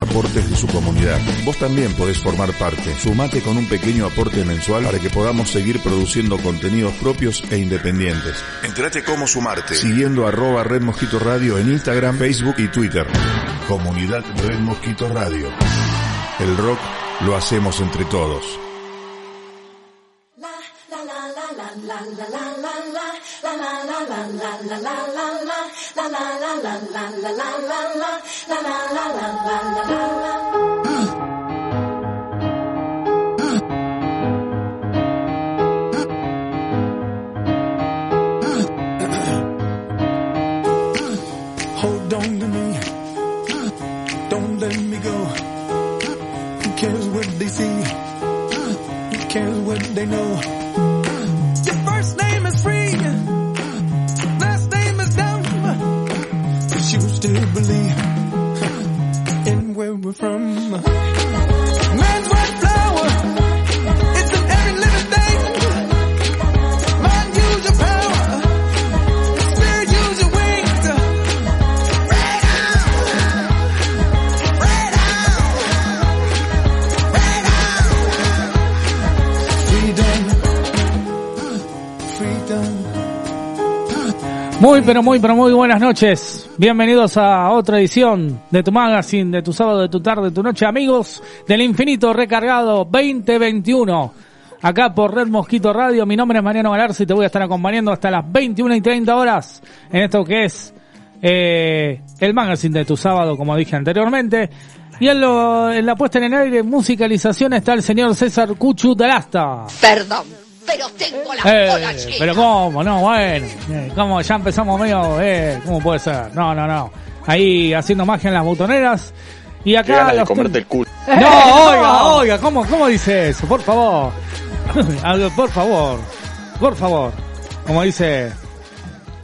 aportes de su comunidad. Vos también podés formar parte. Sumate con un pequeño aporte mensual para que podamos seguir produciendo contenidos propios e independientes. Entrate cómo sumarte. Siguiendo arroba Red Mosquito Radio en Instagram, Facebook y Twitter. Comunidad Red Mosquito Radio. El rock lo hacemos entre todos. Hold on to me. Don't let me go. Who cares what they see? Who cares what they know? Muy, pero muy, pero muy buenas noches. Bienvenidos a otra edición de tu magazine, de tu sábado, de tu tarde, de tu noche, amigos del infinito recargado 2021. Acá por Red Mosquito Radio, mi nombre es Mariano Galarza y te voy a estar acompañando hasta las 21 y 30 horas en esto que es eh, el magazine de tu sábado, como dije anteriormente. Y en, lo, en la puesta en el aire, musicalización, está el señor César Cuchu Talasta. Perdón, pero tengo la Eh, pero cómo, no, bueno, eh, cómo ya empezamos medio, eh, cómo puede ser, no, no, no, ahí haciendo magia en las botoneras. Y Qué acá ganas de comerte el culo. no, oiga, oiga, cómo, cómo dice eso, por favor, por favor, por favor, como dice,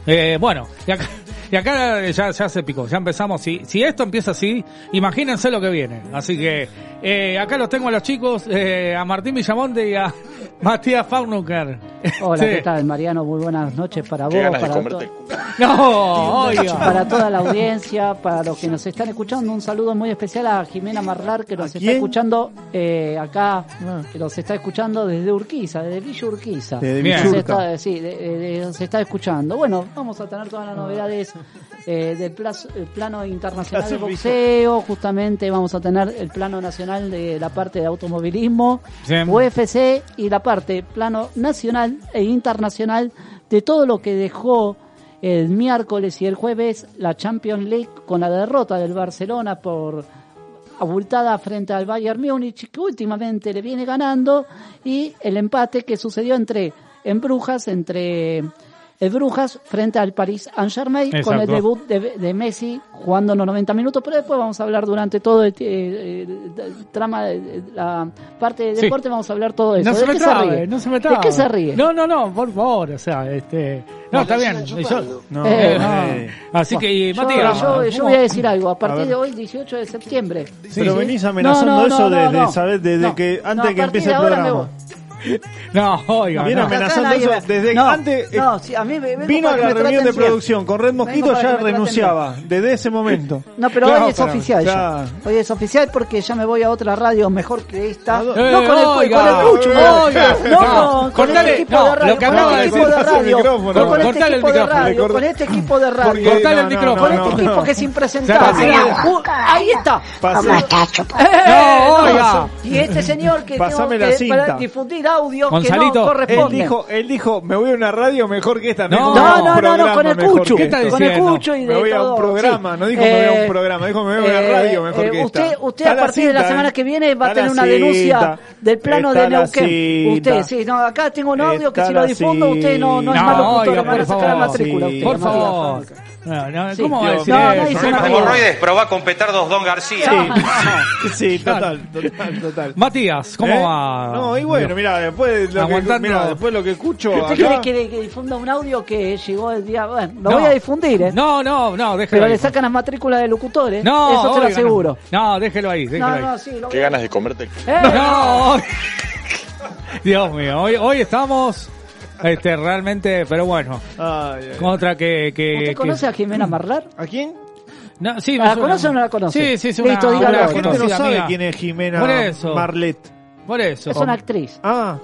eh, bueno, y acá, y acá ya, ya se picó, ya empezamos. Si, si esto empieza así, imagínense lo que viene. Así que eh, acá los tengo a los chicos, eh, a Martín Villamonte y a Matías Faunuker. Hola, Sí. ¿qué tal, Mariano? Muy buenas noches para vos, para, to-. No, oiga. para toda la audiencia, para los que nos están escuchando. Un saludo muy especial a Jimena Marlar, que nos está escuchando eh, acá, que nos está escuchando desde Urquiza, desde Villa Urquiza. Bien. Nos Villurca. está, sí, de- de- de- se está escuchando. Bueno, vamos a tener todas las novedades eh, del plazo- el plano internacional de boxeo, justamente vamos a tener el plano nacional de la parte de automovilismo. UFC y la parte plano nacional e internacional de todo lo que dejó el miércoles y el jueves la Champions League con la derrota del Barcelona por abultada frente al Bayern Múnich que últimamente le viene ganando y el empate que sucedió entre en Brujas entre el Brujas frente al Paris Saint-Germain con el debut de, de Messi jugando los 90 minutos, pero después vamos a hablar durante todo el, eh, el- el trama de de la parte de Sí. deporte vamos a hablar todo eso. No ¿De se me trabe, ríe? no se me ¿De trabe. qué se ríe? No, no, no, por favor, o sea, este... No, está bien. Yo, No, Eh, no. Así que, Yo, Matías, yo, yo ¿cómo- voy a decir algo, a partir ver. de hoy, 18 de septiembre. Pero ¿sí? venís amenazando No, no, eso no, no, desde, no. ¿sabes? Desde No, que, antes no, de a que empiece de el programa. No, oiga, Viene no. amenazando eso desde no, antes. eh, no, sí, a mí me- vengo vino a la reunión de bien. producción con Red Mosquito, ya renunciaba. Desde ese momento. No, pero hoy es oficial ya. ya. Hoy es oficial porque ya me voy a otra radio mejor que esta. ¿A No con el, oiga, con el Cucho, oiga, no, no, con, con cortale, este equipo no, de radio, lo que con este de equipo de decir, radio, el con este Cortale el equipo de micrófono, radio, con este equipo de radio, Porque- Cortale el no, no, micrófono. con este equipo que es impresentable. Ahí está. Eh, No, oiga. Y este señor que cinta. para difundir audio Gonzalito, que no Él corresponde. dijo, él dijo, me voy a una radio mejor que esta. No, No, "Me voy a no, no, no, con el Cucho. que ¿Qué está esta". Con el? Cucho y de Me voy a un programa, sí. no dijo me voy a Eh, un programa, dijo me voy a una eh, radio mejor eh, que esta. usted, usted Está a partir de la semana ¿eh? que viene va a tener una denuncia del plano Está de Neuquén. Usted, sí, no, acá tengo un audio que si lo difundo usted no, no es No, malo van por a sacar la matrícula. usted, Por favor. No, no, Sí. ¿Cómo va a decir. No, eso? ríe. hemorroides, pero va a competir dos Don García. Sí, total, total, total. Matías, ¿cómo ¿Eh? va? No, y bueno, mira, después lo que, mira, después lo que escucho ¿Usted quiere que, que difunda un audio que llegó el día? Bueno, lo No. voy a difundir, ¿eh? No, no, no, déjelo Pero ahí. le sacan las matrículas de locutores. No, Eso te lo aseguro. No, no, déjelo ahí, déjelo No, ahí. no, sí, lo Qué ganas de comerte. ¡Eh! No, Dios mío, hoy, hoy estamos este, realmente, pero bueno, Ay, ay. otra que... que ¿Usted que- conoce a Jimena Marlar? ¿A quién? No, sí, me ¿La suena. conoce o no la conoce? Sí, sí, es una, Listo, una La gente no sabe mía. quién es Jimena Por eso. Marlet. Por eso. Es una actriz. Ah,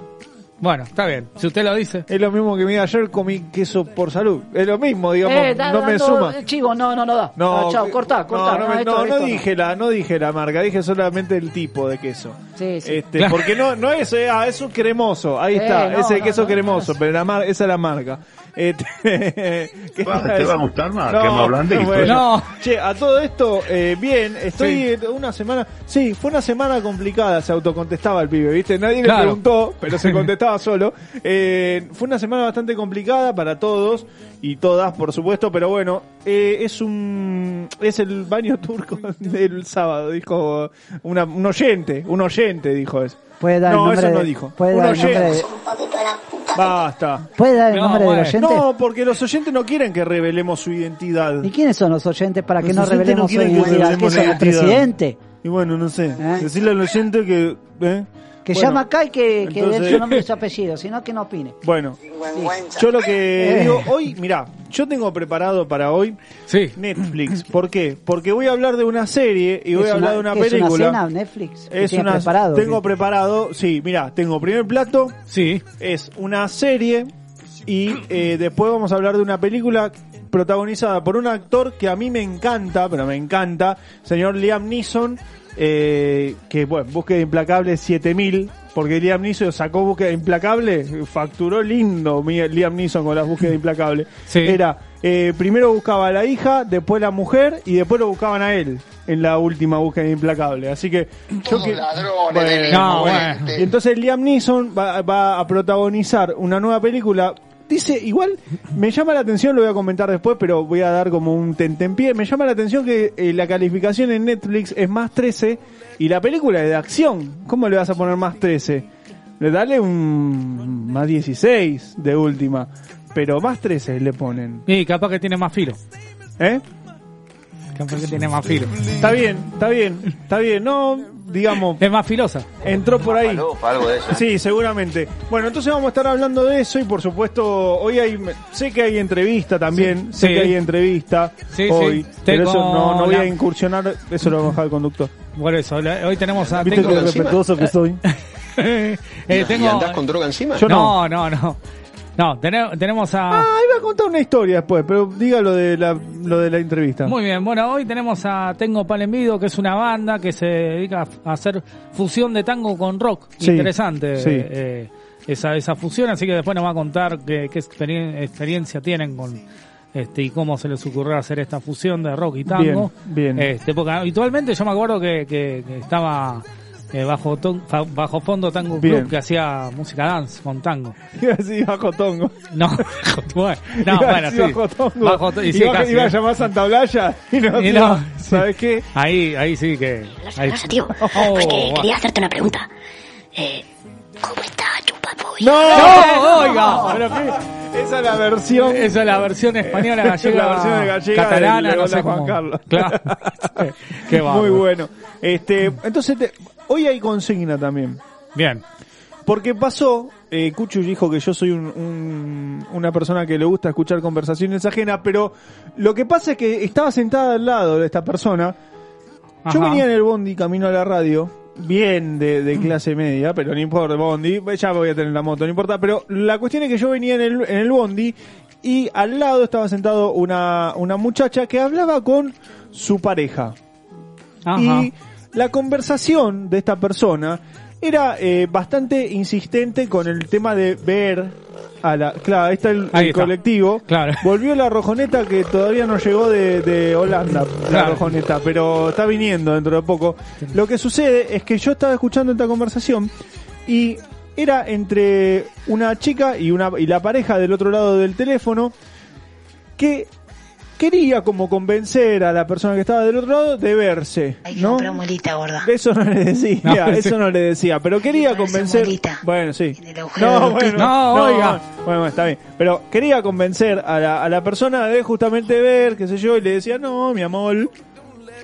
Bueno, está bien, si usted lo dice. es lo mismo que me ayer comí queso por salud. Es lo mismo, digamos, Eh, da- no me suma. Chivo, no, no, no da. No, chao, cortá, cortá. No, no, me- esto- no, no esto dije la, no dije la marca, dije solamente el tipo de queso. Sí, sí. Este, Claro. porque no, no es, eh, ah, es un cremoso, ahí Eh, está, no, ese no, queso no, cremoso, no. pero la mar, esa es la marca. Este, ¿qué ¿Te va a gustar más? No, que más blandito. bueno. No. Che, a todo esto, eh, bien, estoy eh, una semana, sí, fue una semana complicada, se autocontestaba el pibe, ¿viste? Nadie Claro. le preguntó, pero se contestaba solo. Eh, fue una semana bastante complicada para todos y todas, por supuesto, pero bueno, eh, es un, es el baño turco del sábado, dijo una, un oyente, un oyente dijo eso. Puede dar no, el nombre eso no dijo. Puede Un dar el nombre oyente. de- Basta. ¿Puede dar el No, nombre del oyente? No, porque los oyentes no quieren que revelemos su identidad. ¿Y quiénes son los oyentes para que Los no revelemos su identidad? ¿Qué revelemos son, el presidente? Y bueno, no sé. ¿Eh? Decirle al oyente que. ¿eh? Que Bueno, llama acá y que, que dé entonces- su nombre y su apellido, sino que no opine. Bueno, yo lo que Eh. digo, hoy, mirá, yo tengo preparado para hoy Sí. Netflix. ¿Por qué? Porque voy a hablar de una serie y voy ¿Es a hablar de una qué ¿Es película. una cena Netflix? ¿Qué es tiene una. preparado? Tengo preparado, sí, mirá, tengo primer plato, Sí. es una serie y eh, después vamos a hablar de una película protagonizada por un actor que a mí me encanta, pero me encanta, señor Liam Neeson, eh, que bueno, Búsqueda Implacable 7000, porque Liam Neeson sacó Búsqueda Implacable, facturó lindo mi- Liam Neeson con las Búsquedas Implacables. Sí. Era, eh, primero buscaba a la hija, después la mujer y después lo buscaban a él en la última Búsqueda Implacable. Así que... yo que- Bueno, No, bueno. bueno. y entonces Liam Neeson va, va a protagonizar una nueva película. Dice, igual me llama la atención, lo voy a comentar después, pero voy a dar como un tentempié. Me llama la atención que eh, la calificación en Netflix es más 13 y la película es de acción. ¿Cómo le vas a poner más 13? Le dale un más 16 de última, pero más 13 le ponen. Y capaz que tiene más filo. ¿Eh? Capaz que tiene más filo. Está bien, está bien, está bien. No, digamos, Es más filosa. entró por ahí. algo de eso. Sí, seguramente. Bueno, entonces vamos a estar hablando de eso y por supuesto hoy hay, sé que hay entrevista también, sé Sí. que hay entrevista Sí, hoy, sí. pero eso no, no voy la- a incursionar, eso lo va a dejar el conductor. Por eso, la- hoy tenemos a... ¿Viste tengo- qué respetuoso que soy? Eh, tengo... droga encima? Yo no. No, no, no. No, tene- tenemos a... Ah, iba a contar una historia después, pero diga lo de la, lo de la entrevista. Muy bien, bueno, hoy tenemos a Tengo Pal en Vivo, que es una banda que se dedica a hacer fusión de tango con rock. Sí, Interesante sí. eh, esa, esa fusión, así que después nos va a contar qué, qué experien- experiencia tienen con este y cómo se les ocurrió hacer esta fusión de rock y tango. Bien, bien. Este, porque habitualmente yo me acuerdo que, que- que estaba eh, bajo, ton- fa- bajo fondo Tango Bien. Club que hacía música dance con tango. Iba a decir bajo tongo. No, bueno, no, Iba a bueno, sí. bajo tongo. Bajo to- y sí, iba, casi, iba a ¿eh? llamar Santa Blaya y no, Y no, sí. ¿sabes qué? Ahí, ahí sí que. ahí- Pasa, tío. Oh, Pues que guau. quería hacerte una pregunta. Eh, ¿Cómo está Chupapoy? ¡No! ¡No, oiga! Pero qué- esa es la versión Esa es la versión española gallega, La versión de gallega catalana, del no Hola sé Juan cómo. Carlos. Claro. Qué bárbaro. Muy bueno. Este, entonces, te- hoy hay consigna también. Bien. Porque pasó, eh, Cuchu dijo que yo soy un- un- una persona que le gusta escuchar conversaciones ajenas, pero lo que pasa es que estaba sentada al lado de esta persona. Yo venía en el bondi camino a la radio, bien de, de clase media, pero no importa, bondi, ya voy a tener la moto, no importa, pero la cuestión es que yo venía en el, en el bondi y al lado estaba sentado una, una muchacha que hablaba con su pareja. Ajá. Y la conversación de esta persona era eh, bastante insistente con el tema de ver a la... Claro, ahí está el, Ahí el está. colectivo. Claro. Volvió la rojoneta que todavía no llegó de, de Holanda, la Claro. rojoneta, pero está viniendo dentro de poco. Lo que sucede es que yo estaba escuchando esta conversación y era entre una chica y una y la pareja del otro lado del teléfono que quería como convencer a la persona que estaba del otro lado de verse, Hay que ¿no? comprar molita gorda. Eso no le decía, No, eso no le decía, pero quería convencer. molita. Bueno, sí. En el agujero No, del bueno, pito. No, oiga. Bueno, bueno, está bien. Pero quería convencer a la, a la persona de justamente ver, qué sé yo, y le decía, no, mi amor.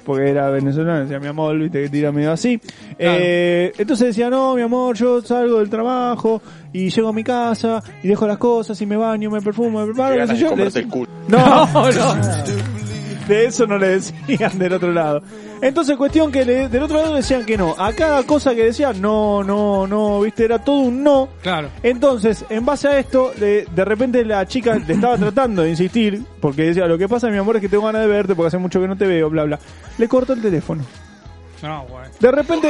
Porque era venezolano, decía mi amor, viste que tira medio así. Eh, entonces decía, no, mi amor, yo salgo del trabajo y llego a mi casa y dejo las cosas y me baño, me perfumo, me preparo, qué sé yo. Le decía- no, no. De eso no le decían del otro lado. Entonces, cuestión que le- del otro lado decían que no. A cada cosa que decían, no, no, no, viste, era todo un no. Claro. Entonces, en base a esto, le- de repente la chica le estaba tratando de insistir, porque decía, lo que pasa, mi amor, es que tengo ganas de verte, porque hace mucho que no te veo, bla, bla. Le cortó el teléfono. No, güey. De repente...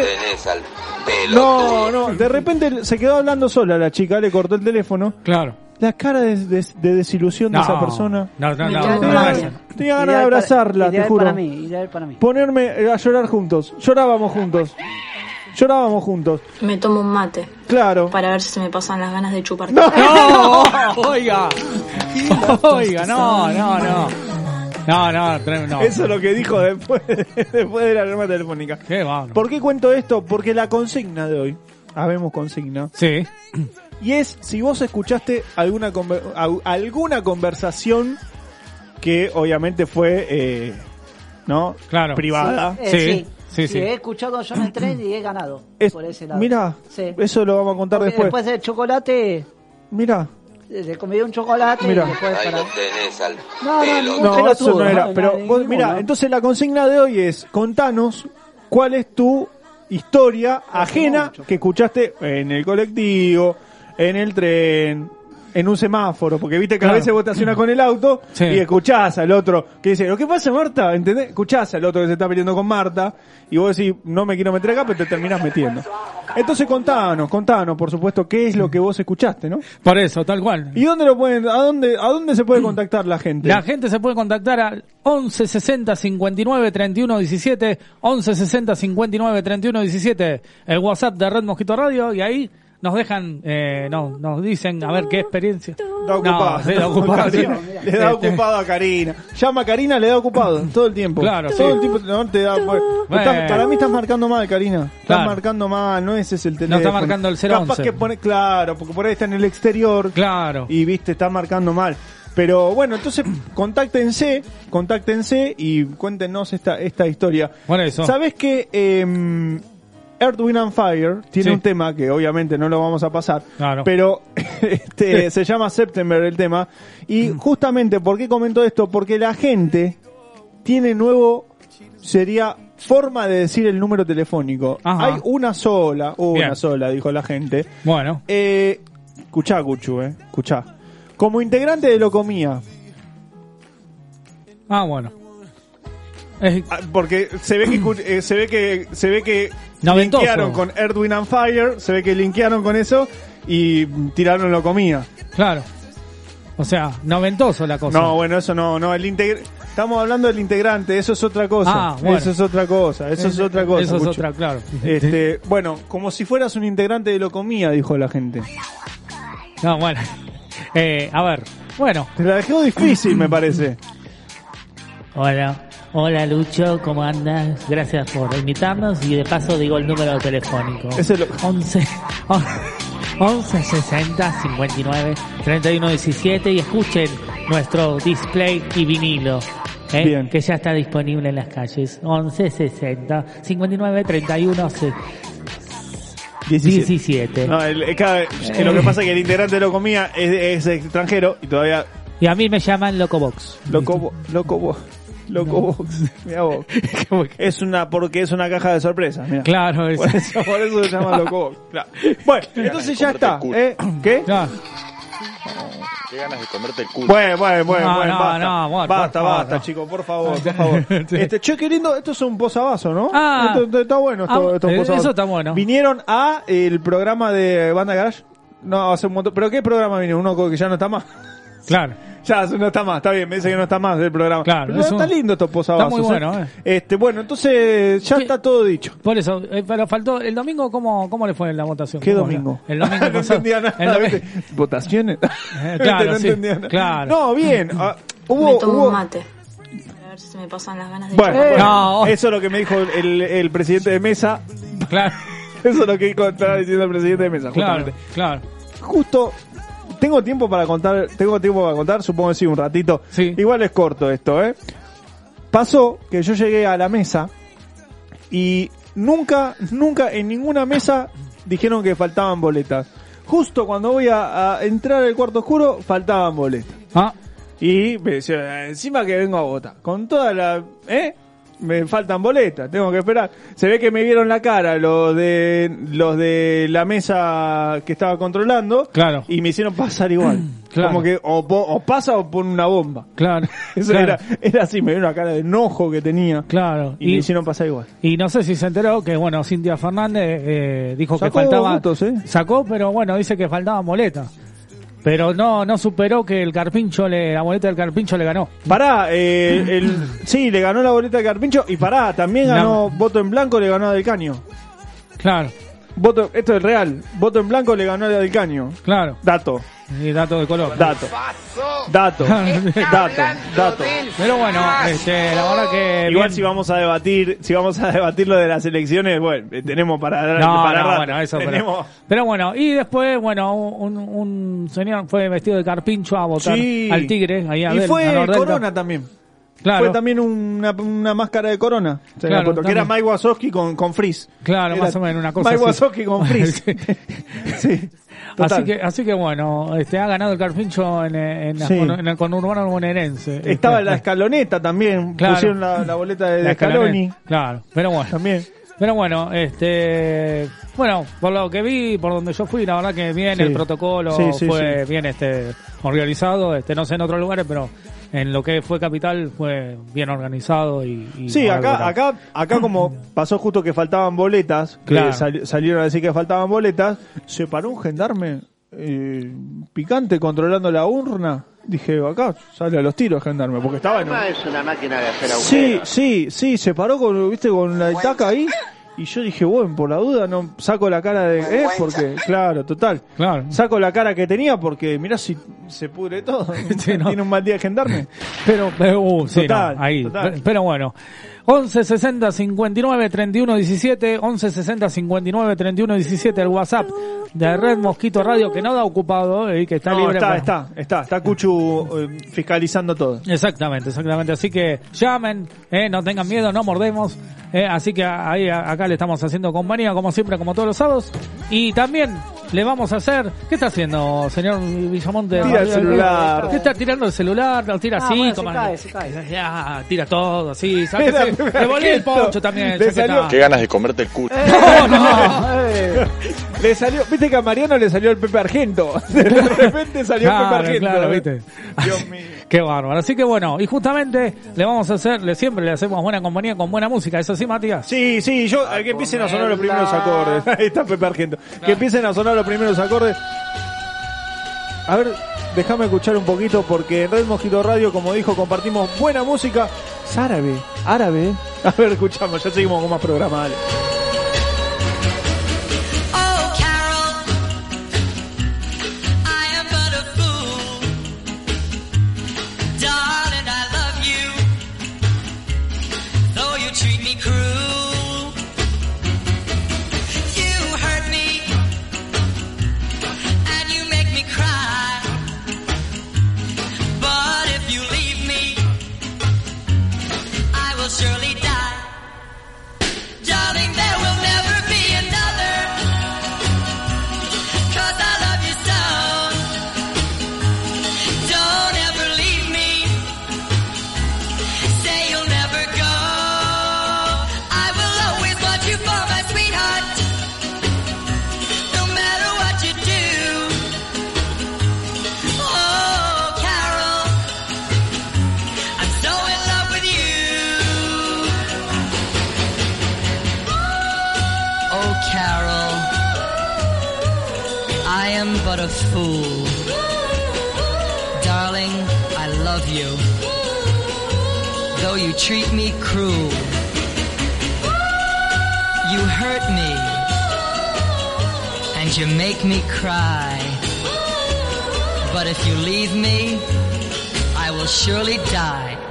No, no, de repente se quedó hablando sola la chica, le cortó el teléfono. Claro. La cara de, de- de desilusión de esa persona. No, no, no. Tenía, no, no. tenía ganas de abrazarla, te juro. para mí, ideal para mí. Ponerme eh, a llorar juntos. Llorábamos juntos. Llorábamos juntos. Me tomo un mate Claro. para ver si se me pasan las ganas de chupar. No, oiga. Oiga, no, no, no. No, no, no. Eso es lo que dijo después, después de la alarma telefónica. Qué. ¿Por qué cuento esto? Porque la consigna de hoy, habemos consigna, Sí. Y es si vos escuchaste alguna conver- alguna conversación que obviamente fue, eh, ¿no? Claro. Privada. Eh, Sí, sí, sí, sí. He escuchado el tren y he ganado. Es- por ese lado. Mira, Sí. eso lo vamos a contar Porque después. después del chocolate, Mira, le comí un chocolate Mira. y después para... tenés al No, no, no, eso no era. Pero no, vos, ninguno. mira, entonces la consigna de hoy es contanos cuál es tu historia ajena que escuchaste en el colectivo, en el tren, en un semáforo, porque viste que Claro. a veces vos estacionás con el auto Sí. y escuchás al otro que dice, ¿lo que pasa Marta? ¿Entendés? Escuchás al otro que se está peleando con Marta y vos decís, no me quiero meter acá, pero te terminás metiendo. Entonces contanos, contanos, por supuesto, qué es lo que vos escuchaste, ¿no? Por eso, tal cual. ¿Y dónde lo pueden, a dónde, a dónde se puede contactar la gente? La gente se puede contactar al 11 60 59 31 17, 11 60 59 31 17, el WhatsApp de Red Mosquito Radio y ahí nos dejan, eh, no, nos dicen a ver qué experiencia. Da ocupado. No, sí, da ocupado. sí. Le da Este, ocupado a Karina. Llama a Karina, le da ocupado todo el tiempo. Claro, todo sí. el tiempo no, te da. pues, Bueno. estás- para mí estás marcando mal, Karina. Estás Claro. marcando mal, no ese es el No teléfono. está marcando el 011. Capaz que pone, claro, porque por ahí está en el exterior Claro. y viste, está marcando mal. Pero bueno, entonces contáctense, contáctense y cuéntenos esta, esta historia. Por eso. ¿Sabes que eh, Earth, Wind and Fire tiene Sí. un tema que obviamente no lo vamos a pasar, pero este, se llama September el tema. Y justamente, ¿por qué comento esto? Porque la gente tiene nuevo, sería forma de decir el número telefónico. Ajá. Hay una sola, una Bien. sola, dijo la gente. Bueno, Eh, escuchá, Cuchu, eh, escuchá. Como integrante de Locomía, ah, bueno. Es- Ah, porque se ve que eh, se ve que se ve que Noventoso. linkearon con Earth, Wind and Fire, se ve que linkearon con eso y tiraron Locomía. claro. O sea, noventoso la cosa. No, bueno, eso no, no, el integr estamos hablando del integrante, eso es otra cosa. Ah, bueno. Eso es otra cosa, eso es otra cosa. Eso es otra, claro. Este, bueno, como si fueras un integrante de Locomía, dijo la gente. No, bueno. Eh, a ver, bueno. Te la dejó difícil, me parece. Hola, hola Lucho, ¿cómo andas? Gracias por invitarnos y de paso digo el número telefónico. Ese lo- 11, 11 60 59 31 17 y escuchen nuestro display y vinilo. ¿eh? Bien. Que ya está disponible en las calles. 11 60 59 31 se- 17. No, el- el- cada- que lo que pasa es que el integrante de Locomía es, es extranjero y todavía Y a mí me llaman Locobox. Loco, loco, Locobox. Mirá vos. Es una, porque es una caja de sorpresas, mira. Claro, es- Por eso, por eso se llama Locobox. Claro. Bueno, entonces ya está. ¿eh? ¿Qué? Ya. Qué ganas de comerte el culo. Bueno, bueno, bueno, No, bueno, no, basta. no, bueno, basta, por basta, chicos, por favor, por favor. Este, che, qué lindo, esto es un posavasos, ¿no? Ah. Esto- esto está bueno, esto, Ah, esto es eh, posavasos. eso está bueno. ¿Vinieron a el programa de Banda Garage? No, hace un montón. ¿Pero qué programa vinieron? Uno que ya no está más. Claro. Ya, no está más, está bien, me dice que no está más del programa. Claro, Pero es está un- lindo estos posavasos. está muy bueno, eh. Este, bueno, entonces ya está todo dicho. Por eso, eh, pero faltó el domingo, ¿cómo, cómo le fue en la votación? ¿Qué ¿Cómo domingo? era? El domingo no pasado. entendía nada. El domingo- ¿viste? ¿Votaciones? claro, no sí, entendía nada. claro. No, bien. ah, hubo, Me tomo hubo- un mate ver si se me pasan las ganas de Bueno, chupar. bueno, No. eso es lo que me dijo el, el presidente de mesa. Claro, Eso es lo que estaba diciendo el presidente de mesa, claro, justamente. claro. Justo, tengo tiempo para contar, tengo tiempo para contar, supongo que sí, un ratito. Sí. Igual es corto esto, ¿eh? Pasó que yo llegué a la mesa y nunca, nunca en ninguna mesa dijeron que faltaban boletas. Justo cuando voy a, a entrar al cuarto oscuro, faltaban boletas. Ah, Y me decía, encima que vengo a votar. Con toda la... ¿Eh? Me faltan boletas, tengo que esperar. Se ve que me vieron la cara los de los de la mesa que estaba controlando Claro. y me hicieron pasar igual. Claro. Como que o, pasa o pone una bomba. claro. Eso claro, era, era así, me vieron la cara de enojo que tenía Claro. y, me hicieron pasar igual. Y no sé si se enteró que, bueno, Cintia Fernández eh, dijo Sacó que faltaba. votos, ¿eh? Sacó, pero bueno, dice que faltaban boletas. Pero no no superó que el Carpincho, le, la boleta del Carpincho le ganó. Pará, eh, el, sí, le ganó la boleta de Carpincho y pará, también ganó voto en blanco, le ganó a Del Caño. Claro, Voto, esto es real, voto en blanco le ganó a Del Caño. claro. Dato, Y dato de color. dato, dato, dato, dato. Pero bueno, este, la verdad que. Igual bien- si vamos a debatir, si vamos a debatir lo de las elecciones, bueno, eh, tenemos para No, para no, bueno, eso, pero, tenemos, pero bueno, y después, bueno, un, un señor fue vestido de carpincho a votar Sí. al Tigre, ahí a y ver, fue. Corona también. Claro, Fue también una, una máscara de Corona. Claro, que era. Mike Wazowski con, con Frizz. claro, Era más o menos una cosa Mike. Wazowski con Frizz. Sí. Total. Así que, así que bueno, este ha ganado el carpincho en, en, Sí. en el conurbano bonaerense. Estaba Este, la escaloneta también. Claro. Pusieron la, la boleta de, la de Scaloni. Scaloni. Claro, pero bueno. También. Pero bueno, este, bueno, por lo que vi, por donde yo fui, la verdad que bien, Sí. el protocolo Sí, sí, fue bien este organizado, este no sé en otros lugares, pero en lo que fue capital fue bien organizado y, y Sí, acá, algo acá, acá como pasó justo que faltaban boletas, que Claro. salieron a decir que faltaban boletas, se paró un gendarme eh, picante controlando la urna. Dije, acá sale a los tiros gendarme, porque estaba en... es una máquina de hacer Sí, sí, sí, se paró con, viste, con la estaca ahí. Y yo dije, bueno, por la duda no saco la cara de... ¿eh? Porque, claro, total. Claro. Saco la cara que tenía porque mirá si se pudre todo. Sí, no. Tiene un mal día de gendarme. Pero, pero, uh, sí, Total, no, ahí. total. Pero, bueno. 11 60 59 31 17 11 60 59 31 17 el WhatsApp de Red Mosquito Radio que no da ocupado eh, y que está No, libre está, para- está, está, está Cuchu eh, fiscalizando todo. Exactamente, exactamente. Así que llamen, eh, no tengan miedo, no mordemos. Eh, así que ahí acá le estamos haciendo compañía, como siempre, como todos los sábados. Y también le vamos a hacer. ¿Qué está haciendo, señor Villamonte? Tira el celular. ¿Qué está tirando el celular? Lo tira Ah, así, bueno, se como- cae, se cae. Ya, tira todo, así. mira, Devolví el poncho también. Le salió-. Qué ganas de comerte el culo. No, no. Eh, Le salió, viste que a Mariano le salió el Pepe Argento. De repente salió el Pepe Argento. claro, viste. Dios mío. Qué bárbaro. Así que bueno, y justamente le vamos a hacer, le, siempre le hacemos buena compañía con buena música. ¿Es así, Matías? Sí, sí, yo, eh, que empiecen a sonar los primeros acordes. Ahí está Pepe Argento. Que empiecen a sonar los primeros acordes. A ver, déjame escuchar un poquito porque en Red Mosquito Radio, como dijo, compartimos buena música. Es árabe, árabe. A ver, escuchamos, ya seguimos con más programas. dale. Treat me cruel. You hurt me. And you make me cry. But if you leave me, I will surely die.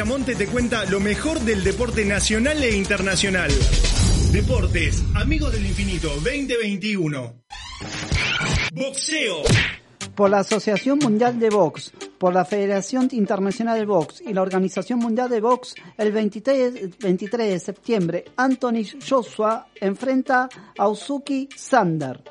Villamonte te cuenta lo mejor del deporte nacional e internacional. Deportes, Amigos del Infinito 2021. Boxeo. Por la Asociación Mundial de Box, por la Federación Internacional de Box y la Organización Mundial de Box, el 23, 23 de septiembre, Anthony Joshua enfrenta a Uzuki Sander.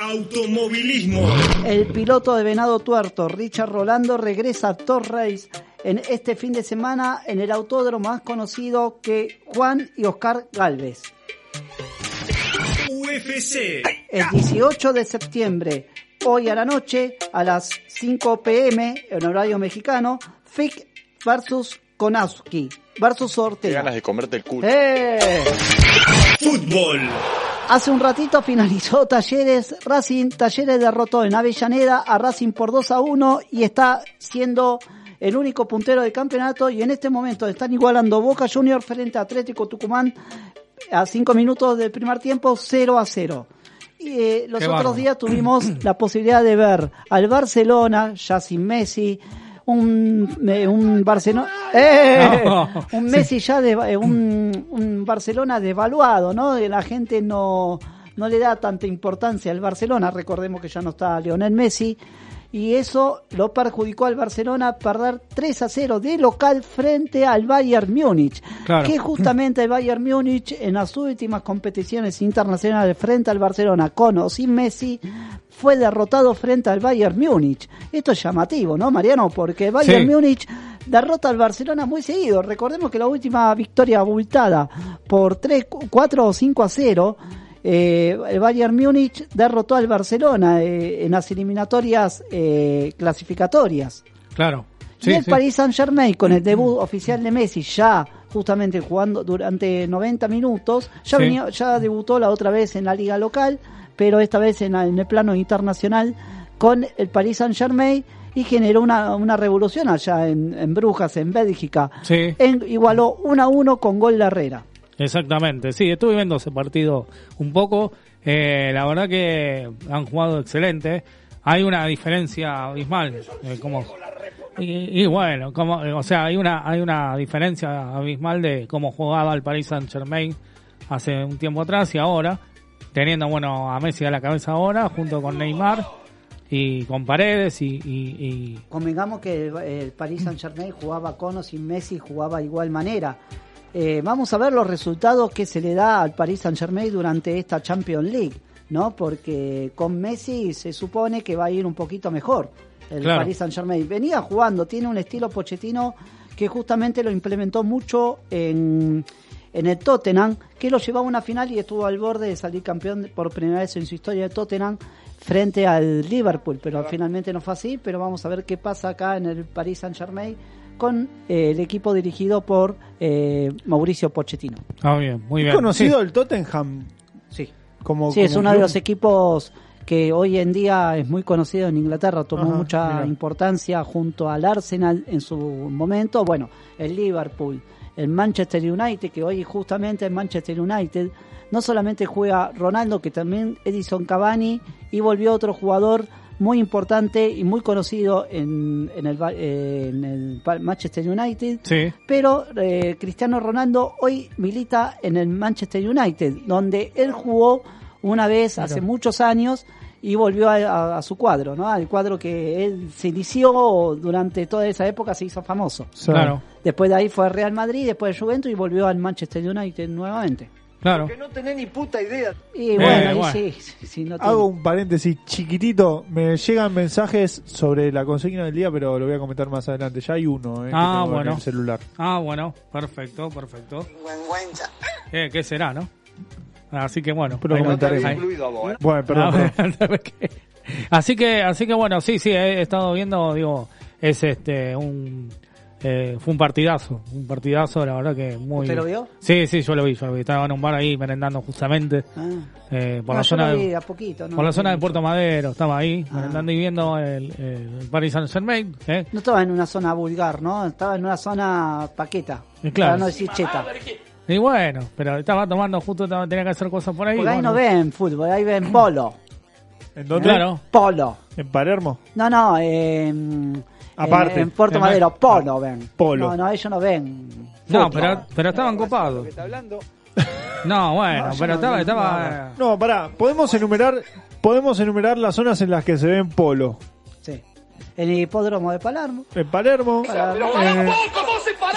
Automovilismo. El piloto de Venado Tuerto, Richard Rolando, regresa a Race en este fin de semana en el autódromo más conocido que Juan y Oscar Galvez. UFC. El 18 de septiembre, hoy a la noche, a las 5 pm, en horario mexicano, Fick versus Konowski versus Qué Ortega. ganas de comerte el culo. ¡Eh! Fútbol. Hace un ratito finalizó Talleres Racing. Talleres derrotó en Avellaneda a Racing por 2 a 1 y está siendo el único puntero del campeonato y en este momento están igualando Boca Junior frente a Atlético Tucumán a 5 minutos del primer tiempo 0 a 0. Y eh, los Qué otros días tuvimos la posibilidad de ver al Barcelona, ya sin Messi, un, eh, un Barcelona, ¡Eh! No. un Messi ya de, eh, un, un Barcelona devaluado, ¿no? La gente no, no le da tanta importancia al Barcelona, recordemos que ya no está Lionel Messi, y eso lo perjudicó al Barcelona perder 3 a 0 de local frente al Bayern Múnich, Claro. que justamente el Bayern Múnich en las últimas competiciones internacionales frente al Barcelona con o sin Messi fue derrotado frente al Bayern Múnich. Esto es llamativo, ¿no, Mariano? Porque el Bayern Sí. Múnich derrota al Barcelona muy seguido. Recordemos que la última victoria abultada por 3, 4 o 5 a 0, eh, el Bayern Múnich derrotó al Barcelona eh, en las eliminatorias eh, clasificatorias. Claro. y el sí. Paris Saint Germain con el debut oficial de Messi ya justamente jugando durante 90 minutos, ya, Sí. venía, ya debutó la otra vez en la liga local, pero esta vez en, el plano internacional con el Paris Saint Germain y generó una, una revolución allá en, en Brujas, en Bélgica. Sí. En- igualó 1 a 1 con gol de Herrera. Exactamente, sí, estuve viendo ese partido un poco. Eh, la verdad que han jugado excelente. Hay una diferencia abismal. eh, como, y, bueno, eh, o sea, hay una hay una diferencia abismal de cómo jugaba el Paris Saint Germain hace un tiempo atrás y ahora, teniendo bueno a Messi a la cabeza ahora, junto con Neymar y con Paredes y, y- y- Convengamos que el, el Paris Saint Germain jugaba con o sin Messi, jugaba de igual manera. Eh, vamos a ver los resultados que se le da al Paris Saint Germain durante esta Champions League, ¿no? Porque con Messi se supone que va a ir un poquito mejor el Claro. Paris Saint Germain. Venía jugando, tiene un estilo Pochettino que justamente lo implementó mucho en, en el Tottenham, que lo llevaba a una final y estuvo al borde de salir campeón por primera vez en su historia de Tottenham frente al Liverpool, pero finalmente no fue así, pero vamos a ver qué pasa acá en el Paris Saint Germain con eh, el equipo dirigido por eh, Mauricio Pochettino. Ah, bien, muy bien. conocido Sí. el Tottenham? Sí. Como, Sí, es uno de los equipos que hoy en día es muy conocido en Inglaterra, tomó Ajá, mucha mira. importancia junto al Arsenal en su momento, bueno, el Liverpool, el Manchester United, que hoy justamente el Manchester United no solamente juega Ronaldo, que también Edison Cavani, y volvió otro jugador muy importante y muy conocido en, en el, eh, en Manchester United, Sí. pero eh, Cristiano Ronaldo hoy milita en el Manchester United, donde él jugó una vez hace muchos años y volvió a, a- a su cuadro, ¿no? Al cuadro que él se inició durante toda esa época, se hizo famoso. Claro, Después de ahí fue al Real Madrid, después de Juventus y volvió al Manchester United nuevamente. Claro. no tenés ni puta idea. Y bueno, ahí bueno. sí, sí, sí, no tiene- Hago un paréntesis chiquitito. Me llegan mensajes sobre la consigna del día, pero lo voy a comentar más adelante. Ya hay uno, eh, que Ah, en bueno. el celular. Ah, bueno, perfecto, perfecto. Eh, ¿Qué será, no? Así que bueno. Pero ahí- Incluido a vos, ¿eh? Bueno, perdón. Ah, perdón. así que, así que bueno, sí, sí, he estado viendo, digo, es este un eh, fue un partidazo, un partidazo, la verdad que muy. ¿Usted lo vio? Sí, sí, yo lo vi, yo lo vi. Estaba en un bar ahí merendando justamente Ah. eh, por la zona de, a poquito, no por la zona de Puerto Madero, estaba ahí Ah. merendando y viendo el, el Paris Saint Germain, ¿eh? No estaba en una zona vulgar, ¿no? Estaba en una zona paqueta. Y claro. Para no decir cheta. Y bueno, pero estaba tomando justo, tenía que hacer cosas por ahí. Porque ahí bueno. no ven fútbol, ahí ven polo. ¿En dónde? Claro. Polo. ¿En Palermo? No, no, eh, Aparte. En, en Puerto En- Madero, polo ven. Polo. No, no, ellos no ven. No, pero, pero estaban copados. No, bueno, No, pero no- estaba, no, estaba. No, pará, podemos enumerar, podemos enumerar las zonas en las que se ven polo. Sí. El hipódromo de Palermo. En Palermo, Palermo. eh,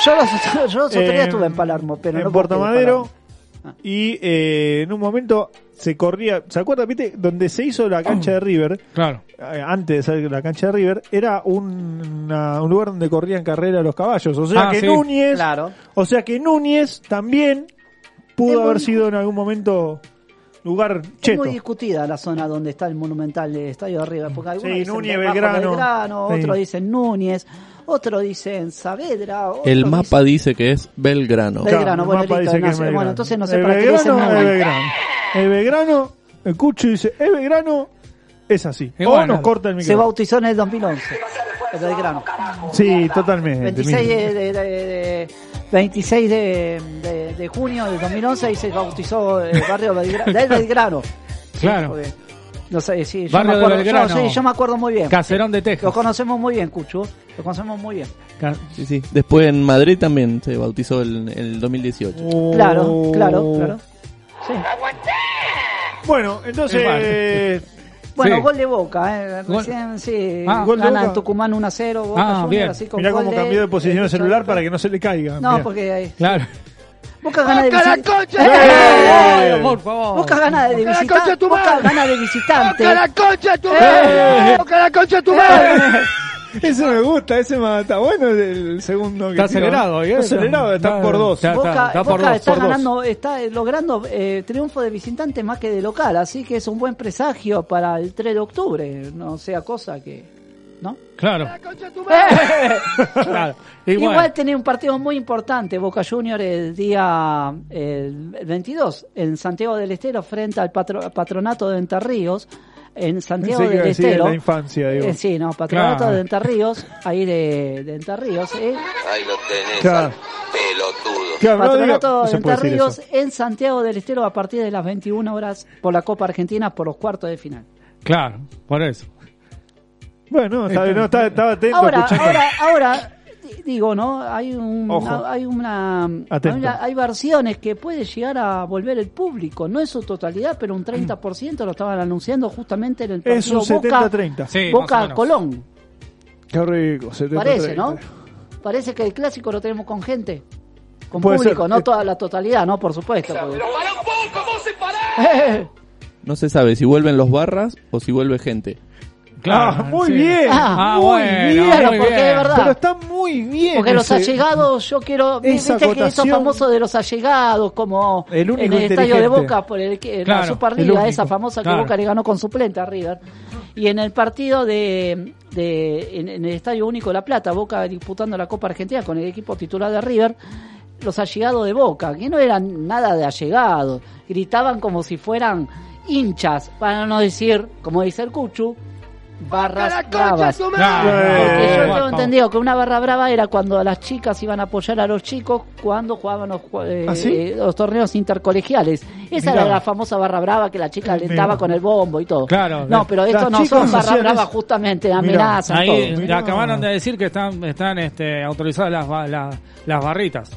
Yo los, yo los otros días en- estuve en Palermo, pero en no Puerto Madero Palermo. Y eh, en un momento se corría, ¿se acuerdan, viste? Donde se hizo la cancha de River, Claro. eh, antes de ser la cancha de River, era un, una- un lugar donde corrían carrera los caballos. O sea Ah, que sí. Núñez, Claro. o sea que Núñez también pudo Es haber sido en algún momento lugar Es cheto. muy discutida la zona donde está el monumental del Estadio de River, porque algunos Sí, dicen Núñez, bajo Belgrano. Belgrano, Sí. otros dicen Núñez, otros dicen Saavedra, otros El mapa dice que es Belgrano. Belgrano, Claro, bueno, el mapa listo, dice que es Belgrano. bueno, entonces no sé El para qué dicen Belgrano es Núñez. Belgrano. El Belgrano, el Cucho dice, el Belgrano es así. Y o bueno, nos corta el Se micrófono. bautizó en el 2011, el Belgrano. Sí, totalmente. 26 de, de- de- de- 26 de, de- de junio del 2011 y se bautizó el barrio del Belgrano. Claro. Porque, No sé, sí, yo Barrio me de acuerdo, yo- sí, yo me acuerdo muy bien. Caserón de Lo Texas. conocemos muy bien, Cucho. Lo conocemos muy bien. Ca- Sí, sí. Después en Madrid también se bautizó en el 2018. Oh. Claro, claro, claro. Sí. Bueno, entonces. Igual. eh, Bueno, Sí. gol de Boca, eh. Gol- Recién, sí. Ah, gol de gana Boca. en Tucumán 1 a 0. Boca Ah, Junior, bien. así con mirá gol cómo cambió de posición el celular para que no se le caiga. No, mirá. porque hay- Claro. Boca gana de visitante. ¡Eh! por favor. Boca gana de visitante. Boca gana de visitante. concha tu ¡Eh! ¡Boca la concha tu Ese me gusta, ese me está bueno el segundo. Está acelerado, ¿eh? Está acelerado, está por dos. está- Boca, está por Boca dos, está por dos. ganando, está eh, logrando eh, triunfo de visitante más que de local, así que es un buen presagio para el 3 de octubre, no sea cosa que, ¿no? Claro. claro. Igual, Igual. tenía un partido muy importante, Boca Junior el día el, el 22 en Santiago del Estero frente al patro- patronato de Entre Ríos. En Santiago del Estero. la infancia, digo. Eh, sí, no, patronato Claro. de Entre Ríos, ahí de, de Entre Ríos. eh. Ahí lo tenés, Claro. pelotudo. Claro, Patronato no de Entre Ríos en Santiago del Estero a partir de las 21 horas por la Copa Argentina por los cuartos de final. Claro, por eso. Bueno, está, no, está- estaba atento Ahora, escuchando. ahora, ahora, di- digo, ¿no? Hay un, Ojo. hay una, Atento. hay una- hay versiones que puede llegar a volver el público, no en su totalidad, pero un 30% lo estaban anunciando justamente en el Es partido un Boca, 70-30. Sí, Boca. Colón. Qué rico, 70-30. Parece, ¿no? Parece que el clásico lo tenemos con gente, con Puede público, ser. no toda la totalidad, ¿no? Por supuesto. porque- No se sabe si vuelven los barras o si vuelve gente. Claro, ah, muy sí. bien. Ah, muy bueno, bien. Muy porque bien. es verdad. Pero está muy bien. Porque los allegados, yo quiero. esa Viste que esos famosos de los allegados, como El único en el estadio de. Boca, por el, que- Claro, la Superliga, esa famosa que. Boca le ganó con suplente a River. Y en el partido de, de en, en el Estadio Único de La Plata, Boca disputando la Copa Argentina con el equipo titular de River, los allegados de Boca, que no eran nada de allegados, gritaban como si fueran hinchas, para no decir, como dice el Cuchu, barras bravas. Porque yo tengo bueno. entendido que una barra brava era cuando las chicas iban a apoyar a los chicos cuando jugaban los, eh, ¿Ah, sí? eh, los torneos intercolegiales. Esa Mirá. era la famosa barra brava que la chica alentaba Mirá. con el bombo y todo. Claro, no, pero esto las no son barra brava justamente, Mirá. amenazan Ahí todo. Acabaron de decir que están, están este, autorizadas las, ba- la- las barritas.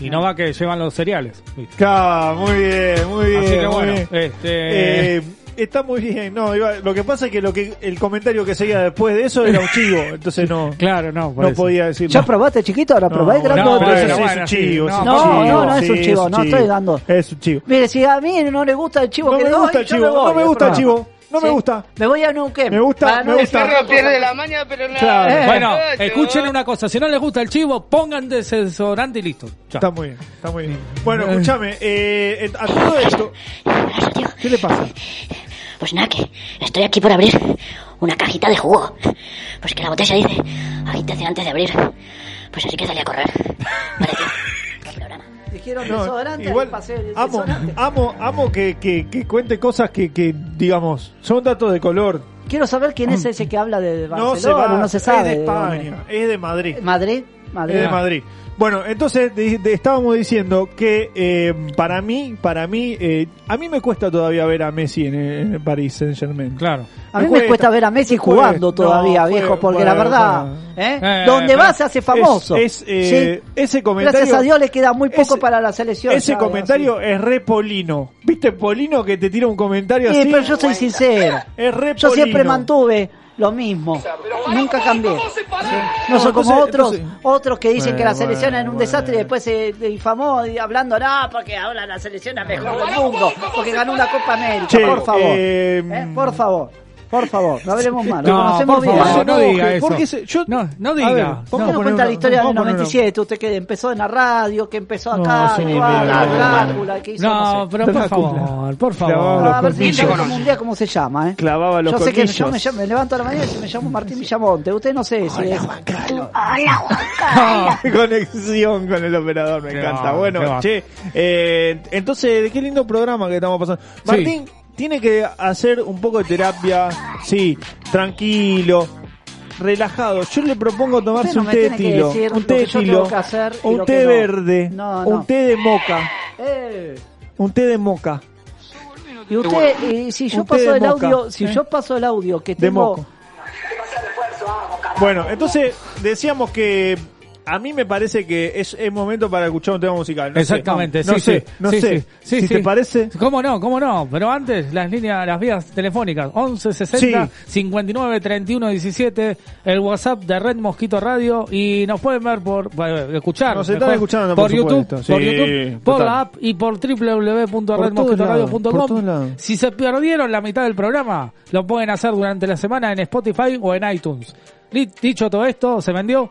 Y no va que llevan los cereales. Claro, muy bien, muy bien. Así que muy bueno, bien. este, Eh, está muy bien. No, iba- lo que pasa es que lo que el comentario que seguía después de eso era un chivo, entonces no, claro, no, no eso. podía decir ¿Ya probaste chiquito? ¿Ahora probé no, grandote? pero eso bueno, sí es un chivo. no, no, no, no es un chivo, no estoy dando. Es un chivo. Mire, si a mí no le gusta el chivo No que me doy, gusta el yo chivo, me voy no me gusta el chivo, no me gusta. Me voy a Neuquén. Me gusta, Para me no gusta. decir- pierde la maña, pero no. Claro. Eh. Bueno, Eh, escuchen una cosa, si no les gusta el chivo, pongan desodorante y listo. Chao. Está muy bien, está muy bien. Bueno, escúchame, eh, a todo esto, ¿qué le pasa? Pues nada, que estoy aquí por abrir una cajita de jugo. Pues que la botella dice agitación antes de abrir. Pues así que salí a correr. Vale, tío. Buen programa. Dijeron No, desodorante, igual el amo, desodorante. amo, amo que, que, que cuente cosas que, que, digamos, son datos de color. Quiero saber quién es ese que habla de No se Barcelona, va, no se sabe. es de España, es de Madrid. Madrid. Madrid. Es de Madrid. Bueno, entonces de- de- estábamos diciendo que eh, para mí, para mí, eh, a mí me cuesta todavía ver a Messi en el, en el Paris Saint Germain. Claro. A mí me cuesta ver a Messi jugando todavía, viejo, porque la verdad, ¿eh? Eh, donde pero va se hace famoso. es- es, eh, ¿sí? ese comentario- Gracias a Dios le queda muy poco para la selección. Ese comentario es re Polino. ¿Viste Polino que te tira un comentario Sí, así? pero yo soy sincero. Es re Yo siempre mantuve lo mismo. Nunca cambié. Sí. No, No, soy como otros entonces- otros que dicen que la Bueno, selección es un bueno, desastre y después se difamó y hablando, no, porque ahora la selección es mejor del mundo, porque ganó una Copa América. Che, por favor. eh, ¿Eh? Por favor. Por favor, no hablemos mal. Lo No, conocemos por bien. favor, no diga eso. porque se- yo- no, no diga. ver, no. ¿Por qué no poner cuenta la historia del vamos a poner una- 97? Usted que empezó en la radio, que empezó No, acá, bien, Drácula, que hizo No, no sé. pero por Drácula. favor, por favor. A ver si un día cómo se llama, ¿eh? Clavaba los Yo sé que yo me, llamo- me levanto a la mañana y me llamo Martín Villamonte. Usted no sé si es... Conexión con el operador, me encanta. bueno, che, eh, entonces, qué lindo programa que estamos pasando. Martín tiene que hacer un poco de terapia, sí, tranquilo, relajado. Yo le propongo tomarse no un té de tilo, un té de tilo, un té verde, No, no. un té de moca, Eh. un té de moca. Y usted, si yo Un paso de el moca, audio, si ¿eh? yo paso el audio que De tengo... moco. Bueno, entonces decíamos que a mí me parece que es, es momento para escuchar un tema musical. No sé, Exactamente, no sí, sé, sí, no sí, sé. sí, sí, si te parece. ¿Cómo no? ¿Cómo no? Pero antes, las líneas, las vías telefónicas, 11 60 59 31 17, el WhatsApp de Red Mosquito Radio y nos pueden ver por, bueno, escuchar. Nos están escuchando, por, por YouTube, por YouTube, por la app y por www.redmosquitoradio.com. Si se perdieron la mitad del programa, lo pueden hacer durante la semana en Spotify o en iTunes. Dicho todo esto, ¿se vendió?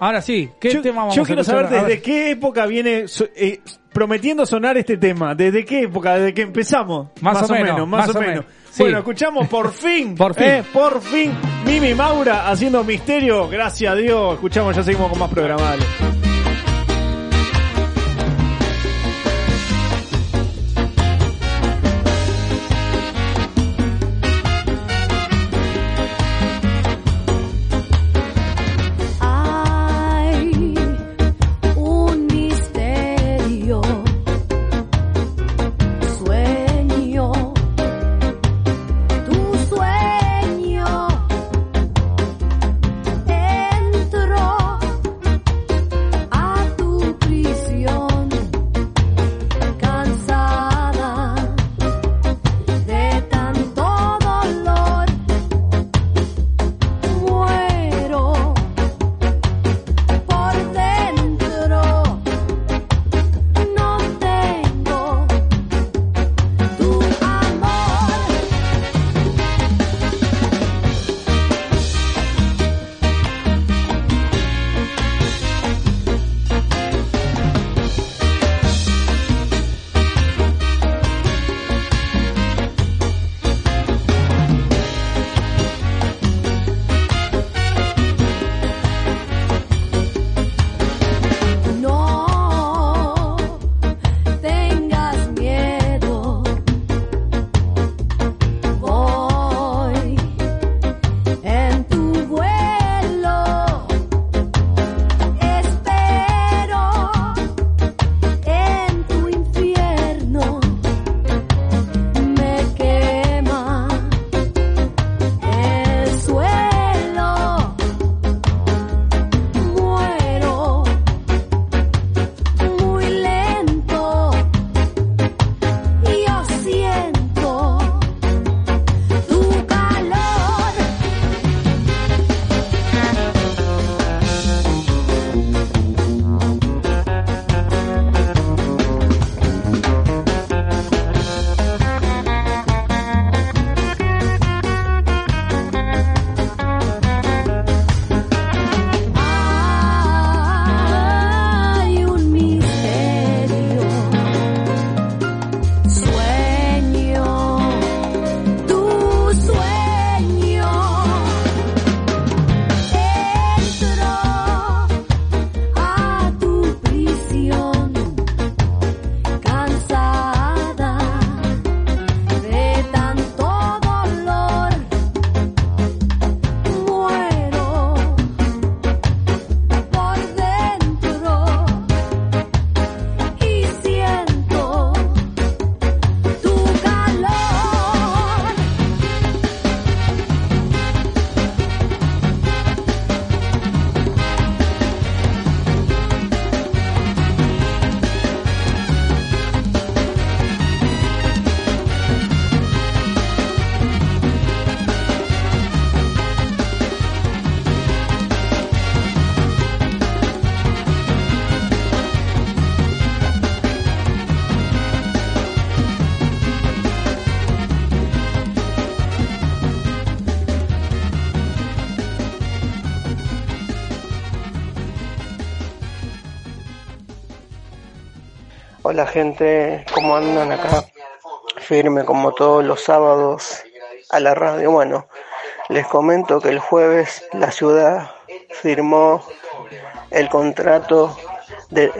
Ahora sí, ¿qué Yo, tema vamos yo a quiero escuchar? saber ver. desde qué época viene so- eh, prometiendo sonar este tema. ¿Desde qué época? ¿Desde que empezamos? Más o menos, más, más o menos. menos. Sí. Bueno, escuchamos por fin. Por fin. eh, por fin. Mimi Maura haciendo misterio. Gracias a Dios. Escuchamos, ya seguimos con más programables. Gente, ¿cómo andan acá? Firme como todos los sábados a la radio. Bueno, les comento que el jueves la ciudad firmó el contrato de,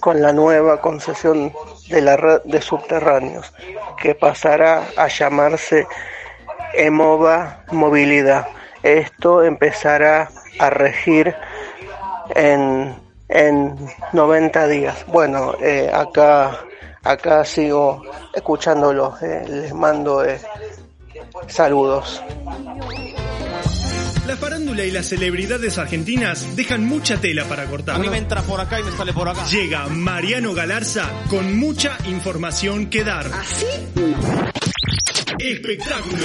con la nueva concesión de la red de subterráneos que pasará a llamarse EMOVA Movilidad. Esto empezará a regir en, en 90 días. Bueno, eh, acá, acá sigo escuchándolos. eh, les mando eh, saludos. La farándula y las celebridades argentinas dejan mucha tela para cortar. A mí me entra por acá y me sale por acá. Llega Mariano Galarza con mucha información que dar. ¿Así? Espectáculo.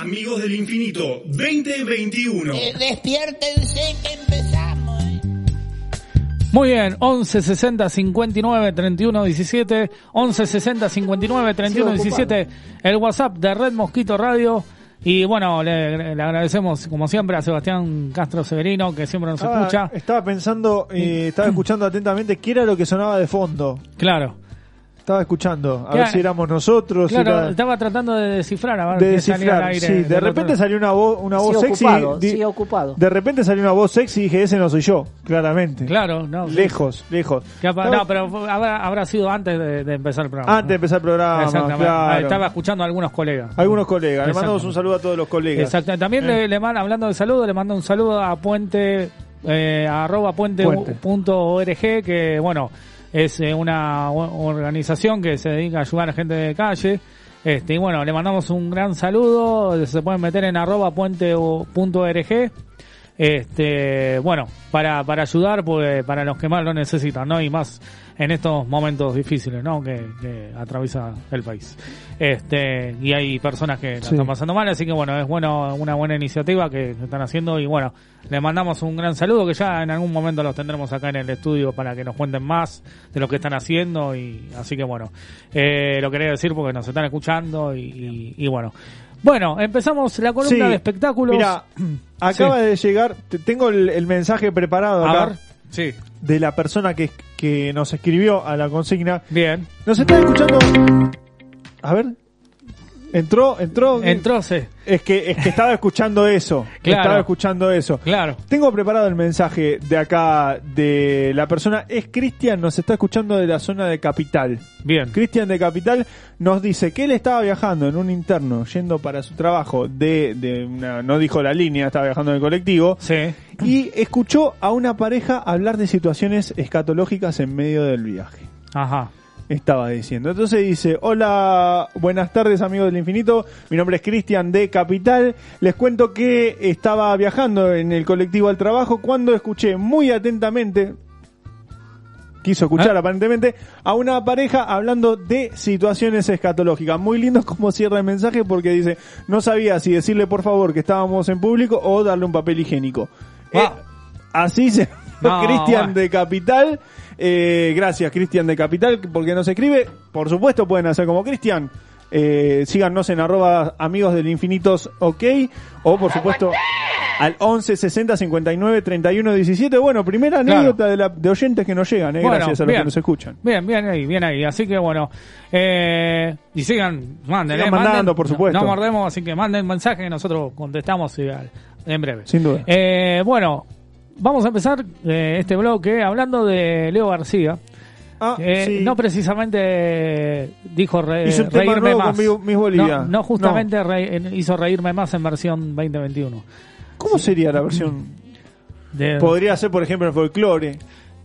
Amigos del Infinito 2021. Eh, despiértense que empezamos. Muy bien, 11 60 59 31 17, 11 60 59 31 17, el WhatsApp de Red Mosquito Radio. Y bueno, le, le agradecemos como siempre a Sebastián Castro Severino que siempre nos Estaba, escucha. estaba pensando, eh, estaba escuchando atentamente qué era lo que sonaba de fondo. Claro. Estaba escuchando, a Claro. ver si éramos nosotros. si Claro, era- estaba tratando de descifrar a ver de descifrar, al aire. sí. De otro repente salió una voz, una voz Sí, sexy. ocupado, di- sí, ocupado. De repente salió una voz sexy y dije, ese no soy yo, claramente. Claro, no. sí. Lejos, lejos. Estaba- No, pero habrá, habrá sido antes de, de empezar el programa. Antes de empezar el programa, Exactamente. claro. Estaba escuchando a algunos colegas. Algunos colegas. Le mandamos Exactamente. un saludo a todos los colegas. Exacto. También Eh. le, le mando, hablando de saludo, le mando un saludo a Puente, eh, arroba puente, Puente. punto org, que bueno, es eh, una organización que se dedica a ayudar a gente de calle. Este, y bueno, le mandamos un gran saludo. Se pueden meter en arroba puente punto org. Este, bueno, para, para ayudar, pues, para los que más lo necesitan, ¿no? Y más en estos momentos difíciles, ¿no? Que, que atraviesa el país. Este, y hay personas que la Sí. están pasando mal, así que bueno, es bueno, una buena iniciativa que están haciendo y bueno, le mandamos un gran saludo que ya en algún momento los tendremos acá en el estudio para que nos cuenten más de lo que están haciendo y así que bueno, eh, lo quería decir porque nos están escuchando y, y- y bueno. Bueno, empezamos la columna Sí. de espectáculos. Mira, acaba Sí. de llegar, te- tengo el, el mensaje preparado A acá ver, sí. de la persona que, que nos escribió a la consigna. Bien. Nos está escuchando. A ver. Entró, entró. Entró, sí. Es que, es que estaba escuchando eso. Claro. Estaba escuchando eso. Claro. Tengo preparado el mensaje de acá de la persona. Es Cristian, nos está escuchando de la zona de Capital. Bien. Cristian de Capital nos dice que él estaba viajando en un interno, yendo para su trabajo de, de una, no dijo la línea, estaba viajando en el colectivo. Sí. Y escuchó a una pareja hablar de situaciones escatológicas en medio del viaje. Ajá. Estaba diciendo. Entonces dice, hola, buenas tardes amigos del infinito, mi nombre es Cristian de Capital, les cuento que estaba viajando en el colectivo al trabajo cuando escuché muy atentamente, quiso escuchar aparentemente, a una pareja hablando de situaciones escatológicas. Muy lindo como cierra el mensaje porque dice, no sabía si decirle por favor que estábamos en público o darle un papel higiénico. Eh, así se... No, Cristian de Capital. Eh, gracias, Cristian de Capital, porque nos escribe. Por supuesto, pueden hacer como Cristian. Eh, síganos en arroba amigos del infinitos ok. O, por supuesto, al 11 60 59 31 17. Bueno, primera Claro. anécdota de, la, de oyentes que nos llegan, eh, Bueno, gracias a los bien. que nos escuchan. Bien, bien ahí, bien ahí. Así que bueno, eh, y sigan, manden, Sigan eh, mandando, manden. por supuesto. No, no mordemos, así que manden mensaje que nosotros contestamos y en breve. Sin duda. Eh, bueno, vamos a empezar eh, este bloque hablando de Leo García. Ah, Eh, sí. No precisamente dijo re- Hizo un tema reírme nuevo más. con Mi- Miss Bolivia. No, no justamente re- hizo reírme más en versión 2021. ¿Cómo sería la versión? De- Podría ser, por ejemplo, el folclore.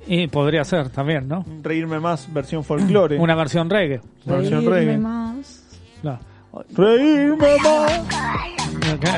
y podría ser también, ¿no? Reírme más, versión folclore. Una versión reggae. versión Reírme reggae. más. Reírme más.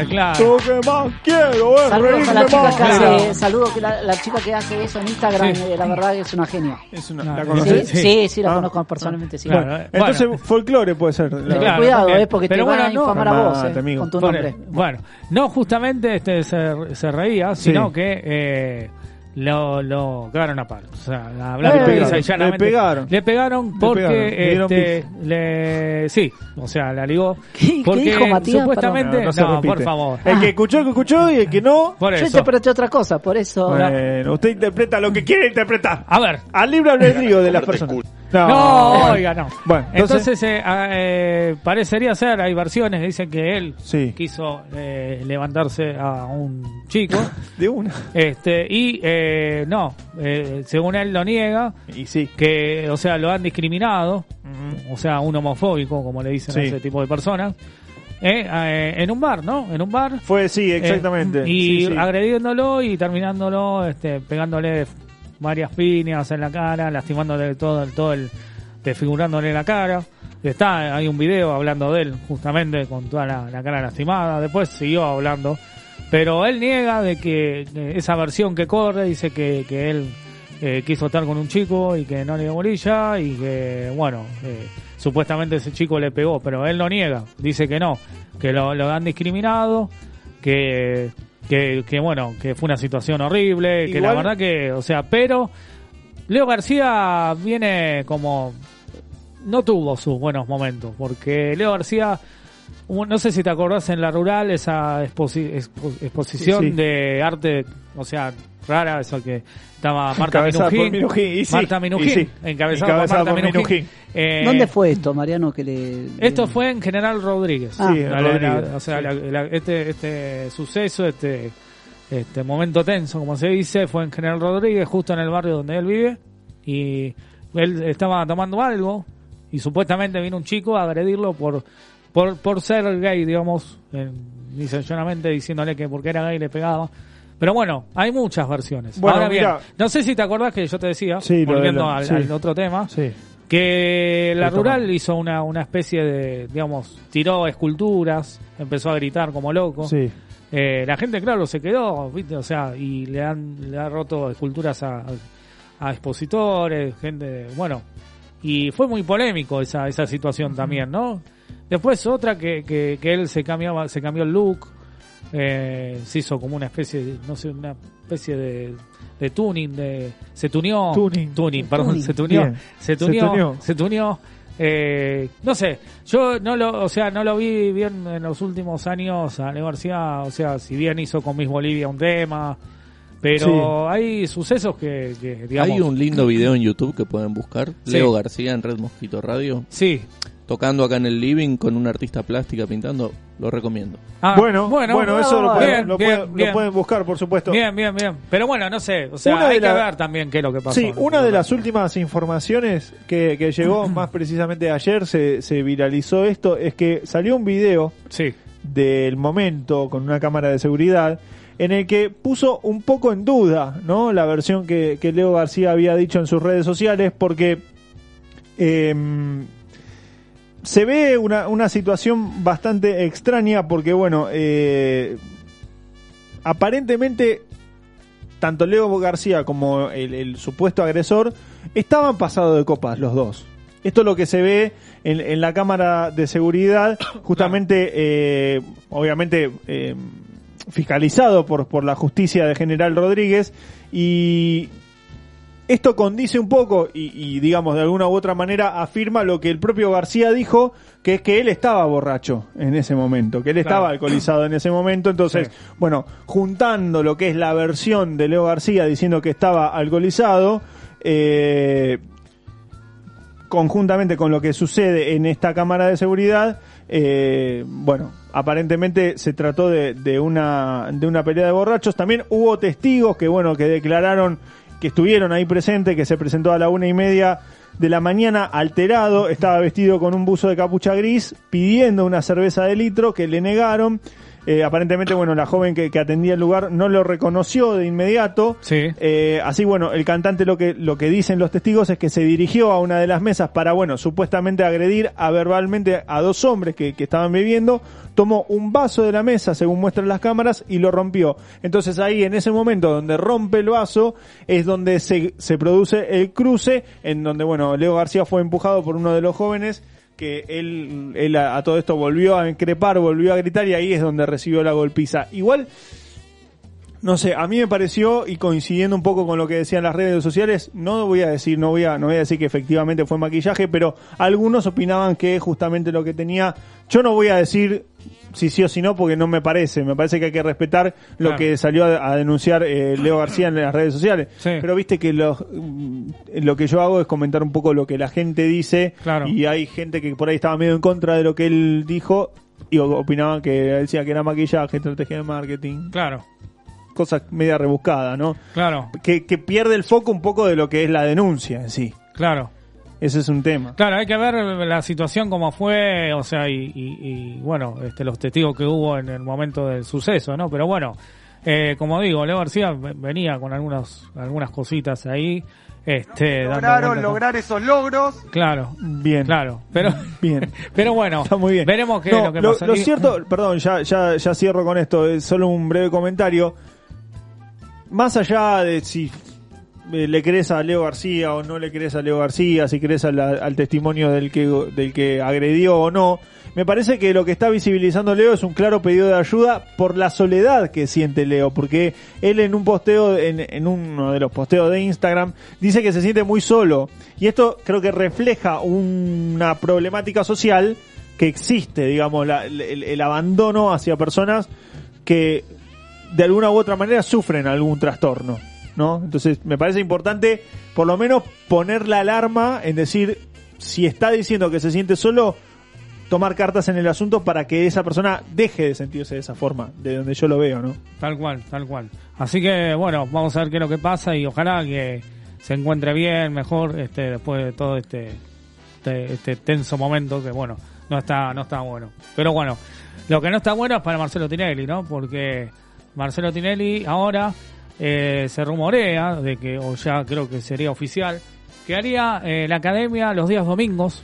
Claro. Lo que más quiero es Saludos a la chica más. que hace, saludos que la, la chica que hace eso en Instagram, Sí. eh, la verdad que es una genia. Es una, ¿La Sí, conoces? sí, sí, la Ah. conozco personalmente, sí. Bueno, entonces folclore puede ser. la- Claro, Cuidado, eh, porque Pero te van bueno, a no. infamar a vos, eh, amigo. con tu Bueno, nombre. Bueno, no justamente este se, se reía, Sí. sino que eh, lo, lo cagaron a palo. O sea, Le pegaron, y llanamente, le pegaron. Le pegaron porque le este, le, sí, o sea, la ligó. ¿Qué porque dijo Matías? supuestamente, No, no, no se repite. por favor. El que escuchó, el que escuchó y el que no. Por Yo eso. interpreté otra cosa, por eso. Bueno, usted interpreta lo que quiere interpretar. A ver, Al libre albedrío de las personas. No, oiga, no. Bueno, entonces, entonces- eh, ah, eh, parecería ser, hay versiones que dicen que él Sí. quiso eh, levantarse a un chico. De una. Este, y eh, no, según él lo niega, Y sí. que, o sea, lo han discriminado, o sea, un homofóbico, como le dicen a ese tipo de personas, eh, eh, en un bar, ¿no? En un bar. Fue, sí, exactamente. Eh, y Sí, sí. agrediéndolo y terminándolo, este, pegándole varias piñas en la cara, lastimándole todo todo el, desfigurándole la cara. Está, hay un video hablando de él, justamente, con toda la, la cara lastimada. Después siguió hablando. Pero él niega de que, que esa versión que corre dice que, que él eh, quiso estar con un chico y que no le dio bolilla y que, bueno, eh, supuestamente ese chico le pegó, pero él lo niega, dice que no, que lo, lo han discriminado, que, que, que, bueno, que fue una situación horrible, que la verdad que, o sea, pero Leo García viene como no tuvo sus buenos momentos, porque Leo García, no sé si te acordás en la rural, esa exposi- expo- exposición Sí, sí. de arte, o sea, rara, eso que estaba Marta Encabezada Minujín, Minujín, y sí, Marta Minujín, y sí. encabezada, Encabezada por Marta por Minujín. Minujín. Eh, ¿Dónde fue esto, Mariano? Que le, Esto fue en General Rodríguez. Ah. La- o sea, sí. la- la- este, este suceso, este, este momento tenso, como se dice, fue en General Rodríguez, justo en el barrio donde él vive. Y él estaba tomando algo y supuestamente vino un chico a agredirlo por, por, por ser gay, digamos, en, dice llanamente diciéndole que porque era gay le pegaba. Pero bueno, hay muchas versiones. Bueno, Ahora bien, no sé si te acordás que yo te decía, Sí, lo de volviendo la- al, sí. al otro tema, Sí. que la rural hizo una, una especie de, digamos, tiró esculturas, empezó a gritar como loco. Sí. Eh, la gente, claro, se quedó, ¿viste? O sea, y le han, le han roto esculturas a, a expositores, gente, bueno. Y fue muy polémico esa, esa situación también, ¿no? Después otra que, que, que él se cambiaba, se cambió el look, eh, se hizo como una especie, de, no sé, una especie de, de tuning, de, se tuneó, Tuning. perdón, Tuning. se tuneó, Bien. se Se tuneó, tuneó. se tuneó, eh, no sé, yo no lo, o sea, no lo vi bien en los últimos años a Leo García, o sea, si bien hizo con Miss Bolivia un tema, pero hay sucesos que, que, digamos, Hay un lindo video en YouTube que pueden buscar. Sí. Leo García en Red Mosquito Radio. Sí. Tocando acá en el living con una artista plástica pintando. Lo recomiendo. Ah, bueno, bueno, eso lo, pueden, bien, lo bien, pueden- lo bien. pueden buscar, por supuesto. Bien, bien, bien. Pero bueno, no sé, o sea, Una hay que ver también qué es lo que pasó. Sí, una de las últimas informaciones que, que llegó más precisamente ayer, se, se viralizó esto, es que salió un video Sí. del momento con una cámara de seguridad en el que puso un poco en duda ¿no? la versión que, que Leo García había dicho en sus redes sociales porque em, se ve una, una situación bastante extraña porque bueno eh, aparentemente tanto Leo García como el, el supuesto agresor estaban pasados de copas los dos. Esto es lo que se ve en, en la cámara de seguridad, justamente, eh, obviamente, eh, fiscalizado por, por la justicia de General Rodríguez. Y esto condice un poco y, y, digamos, de alguna u otra manera afirma lo que el propio García dijo, que es que él estaba borracho en ese momento, que él estaba Claro. alcoholizado en ese momento. Entonces, bueno, juntando lo que es la versión de Leo García diciendo que estaba alcoholizado, eh, conjuntamente con lo que sucede en esta cámara de seguridad, eh, bueno, aparentemente se trató de, de una de una pelea de borrachos. También hubo testigos que bueno que declararon que estuvieron ahí presentes, que se presentó a la una y media de la mañana alterado, estaba vestido con un buzo de capucha gris, pidiendo una cerveza de litro que le negaron. Eh, aparentemente, bueno, la joven que, que atendía el lugar no lo reconoció de inmediato. Sí. Eh, así, bueno, el cantante lo que, lo que dicen los testigos es que se dirigió a una de las mesas para, bueno, supuestamente agredir a verbalmente a dos hombres que, que estaban bebiendo, tomó un vaso de la mesa, según muestran las cámaras, y lo rompió. Entonces ahí, en ese momento donde rompe el vaso, es donde se, se produce el cruce, en donde, bueno, Leo García fue empujado por uno de los jóvenes, que él, a todo esto volvió a increpar, volvió a gritar, y ahí es donde recibió la golpiza. Igual, No sé, a mí me pareció, y coincidiendo un poco con lo que decían las redes sociales, no voy a decir, no voy a, no voy a decir que efectivamente fue maquillaje, pero algunos opinaban que justamente lo que tenía, yo no voy a decir si sí o si no, porque no me parece, me parece que hay que respetar lo Claro. que salió a, a denunciar eh, Leo García en las redes sociales. Pero viste que lo, mm, lo que yo hago es comentar un poco lo que la gente dice, Claro. y hay gente que por ahí estaba medio en contra de lo que él dijo, y opinaban que decía que era maquillaje, estrategia de marketing. Claro. Cosa media rebuscada, ¿no? Claro. Que, que pierde el foco un poco de lo que es la denuncia en sí. Claro. Ese es un tema. Claro, hay que ver la situación como fue, o sea, y, y- y, bueno, este, los testigos que hubo en el momento del suceso, ¿no? Pero bueno, eh, como digo, Leo García ve- venía con algunos, algunas cositas ahí, este, dando Lograron lograr esos logros. Claro. Bien. Claro, pero, Bien. pero bueno, Está muy bien. veremos qué No, es lo que lo, pasa. lo cierto, perdón, ya, ya, ya cierro con esto, es solo un breve comentario. Más allá de si le crees a Leo García o no le crees a Leo García, si crees al, al testimonio del que, del que agredió o no, me parece que lo que está visibilizando Leo es un claro pedido de ayuda por la soledad que siente Leo, porque él en un posteo, en, en uno de los posteos de Instagram, dice que se siente muy solo. Y esto creo que refleja una problemática social que existe, digamos, la- el, el abandono hacia personas que de alguna u otra manera sufren algún trastorno, ¿no? Entonces me parece importante por lo menos poner la alarma en decir si está diciendo que se siente solo, tomar cartas en el asunto para que esa persona deje de sentirse de esa forma, de donde yo lo veo, ¿no? Tal cual, tal cual. Así que bueno, vamos a ver qué es lo que pasa y ojalá que se encuentre bien, mejor, este, después de todo este, este, este tenso momento que bueno, no está, no está bueno. Pero bueno, lo que no está bueno es para Marcelo Tinelli, ¿no? Porque Marcelo Tinelli ahora eh, se rumorea de que, o ya creo que sería oficial, que haría eh, la academia los días domingos,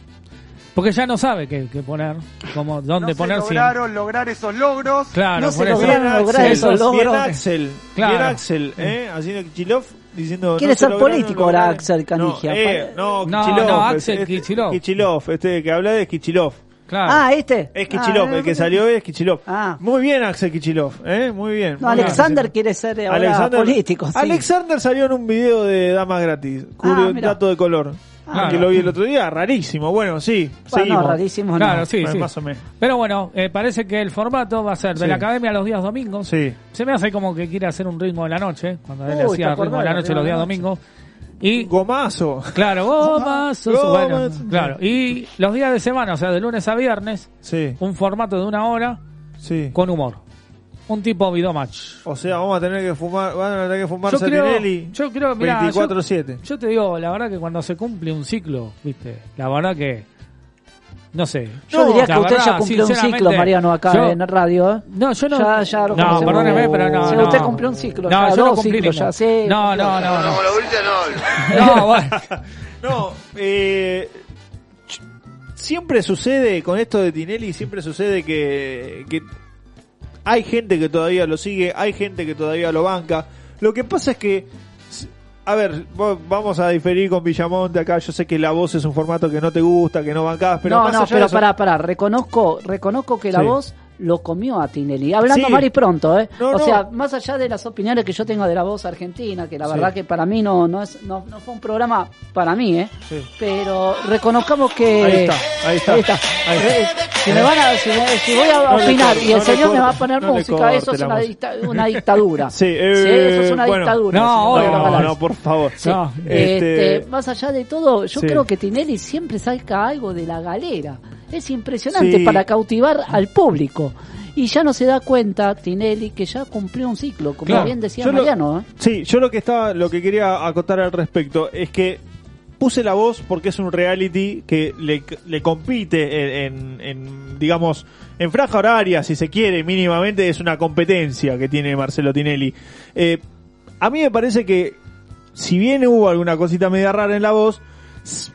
porque ya no sabe qué, qué poner, como dónde No se poner si- lograron lograr esos logros. Claro, No se eso. lograron lograr Axel, esos bien logros. Axel, Claro. bien Axel, ¿eh? Haciendo Kichilov, diciendo... Quiere no se ser lograron político ahora Axel Canigia. No, eh, no, Kichilov, no, Axel este- Kichilov. Kichilov, este que habla de Kichilov. Claro. Ah, este. Es Kichilov, Ah, el que salió hoy es Kichilov. Ah. Muy bien Axel Kichilov, ¿eh? Muy bien. No, muy bien. Alexander quiere ser ahora Alexander, político. sí. Alexander salió en un video de Damas Gratis. Curio- Ah, mira. dato de color. Ah, que lo vi el otro día, rarísimo. Bueno, sí, Bueno, seguimos. rarísimo no. Claro, sí, Bueno, sí. Más o menos. Pero bueno, eh, parece que el formato va a ser de Sí. la academia los días domingos. Sí. Se me hace como que quiere hacer un ritmo de la noche, cuando él Uy, ¿te hacía ritmo de la noche los días domingos. Y Gomazo. claro, Gomazo. bueno, claro. Y los días de semana, o sea, de lunes a viernes, Sí, un formato de una hora sí. con humor. Un tipo videomatch. O sea, vamos a tener que fumar, van a tener que fumar Yo creo, yo creo, mirá, 24-7. Yo te digo, la verdad que cuando se cumple un ciclo, viste, la verdad que, no sé. Yo diría la que usted ya cumplió un ciclo, Mariano, acá yo- en radio. ¿eh? No, yo no. Ya, ya lo no, perdóneme, pero no. Sí, no. usted cumplió un ciclo. No, ya, yo no cumplí ya, sí. No, no, no, no. no. No, bueno. No, eh, siempre sucede con esto de Tinelli, siempre sucede que, que hay gente que todavía lo sigue, hay gente que todavía lo banca. Lo que pasa es que, a ver, vamos a diferir con Villamonte acá. Yo sé que la voz es un formato que no te gusta, que no bancás, pero no, más no, allá de pero eso- pará, pará. Reconozco, reconozco que la Sí. voz lo comió a Tinelli. Hablando Sí. mal y pronto, ¿eh? No, o no. sea, más allá de las opiniones que yo tengo de la voz argentina, que la Sí. verdad que para mí no, no, es, no, no fue un programa para mí, ¿eh? Sí. Pero reconozcamos que... Ahí está, ahí está. Ahí está. Ahí está. Re- Si, me van a, si, me- si voy a opinar corte, y el señor me va a poner música, eso es una, dicta- una dictadura. Sí, eh, Sí, eso es una bueno. dictadura. No, No, no, por favor. Este, Este- más allá de todo, yo creo que Tinelli siempre saca algo de la galera. Es impresionante Sí. para cautivar al público. Y ya no se da cuenta Tinelli que ya cumplió un ciclo, como Claro. bien decía Yo lo- Mariano. ¿eh? Sí, yo lo que estaba, lo que quería acotar al respecto es que puse la voz porque es un reality que le, le compite en, en- en, digamos, en franja horaria, si se quiere, mínimamente, es una competencia que tiene Marcelo Tinelli. Eh, a mí me parece que, si bien hubo alguna cosita media rara en la voz,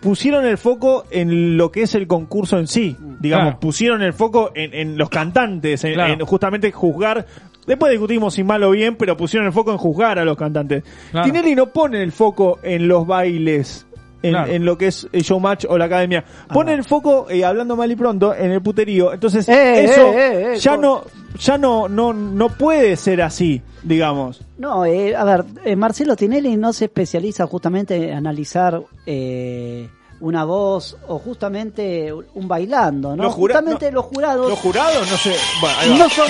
pusieron el foco en lo que es el concurso en sí. Digamos, Claro. pusieron el foco en, en los cantantes, en, Claro. en justamente juzgar. Después discutimos si mal o bien, pero pusieron el foco en juzgar a los cantantes. Claro. Tinelli no pone el foco en los bailes en, Claro. en lo que es el showmatch o la academia. Pone el foco, eh, hablando mal y pronto, en el puterío. Entonces, Eh, eso eh, eh, eh, ya con- no ya no, no, no puede ser así, digamos. No, eh, a ver, eh, Marcelo Tinelli no se especializa justamente en analizar eh, una voz o justamente un bailando, ¿no? Los jura- justamente los jurados. Los jurados, no sé. Bueno, ahí va, No son-.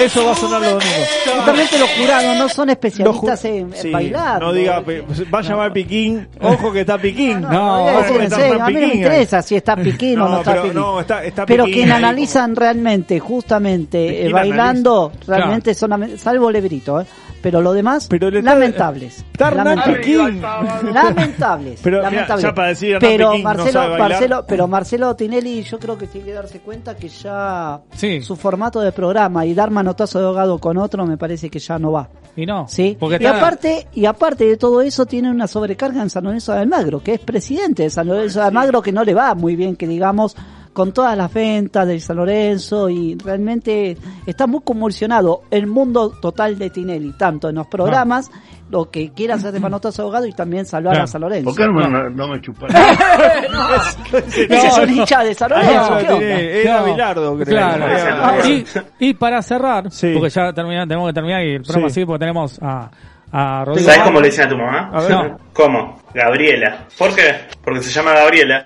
Eso va a sonar los domingos. Justamente los jurados no son especialistas en, Sí, bailar. No diga, pe- va a llamar Piquín. Ojo que está Piquín. No, no, ojo que está Hernán a mí no me interesa si está Piquín o No, no está pero Piquín. no, está- está pero Piquín quien analizan realmente, justamente, eh, bailando, analiza. realmente son, salvo Lebrito, ¿eh? Pero lo demás, le lamentables. Está lamentables. Lamentables. Pero, mira, lamentables. ya para decir Hernán pero Marcelo. Marcelo, pero Marcelo Tinelli, yo creo que tiene que darse cuenta que ya Sí. su formato de programa y dar manotazo de ahogado con otro me parece que ya no va. Y no. Sí. Porque y está- aparte, y aparte de todo eso, tiene una sobrecarga en San Lorenzo de Almagro, que es presidente de San Lorenzo de Almagro, que no le va muy bien, que digamos, con todas las ventas de San Lorenzo, y realmente está muy convulsionado el mundo total de Tinelli, tanto en los programas, lo que quiere hacer de manotazo ahogado y también salvar Claro. a San Lorenzo. ¿Por qué no, no, no me chupas? Ese es un hincha de San Lorenzo, Ah, Era No. Bilardo, creo. Claro. Era- Y, y para cerrar, Sí. porque ya terminamos, tenemos que terminar y el programa Sí. sigue porque tenemos a. ¿Sabes cómo le dicen a tu mamá? A ver. No. ¿Cómo? Gabriela. ¿Por qué? Porque se llama Gabriela.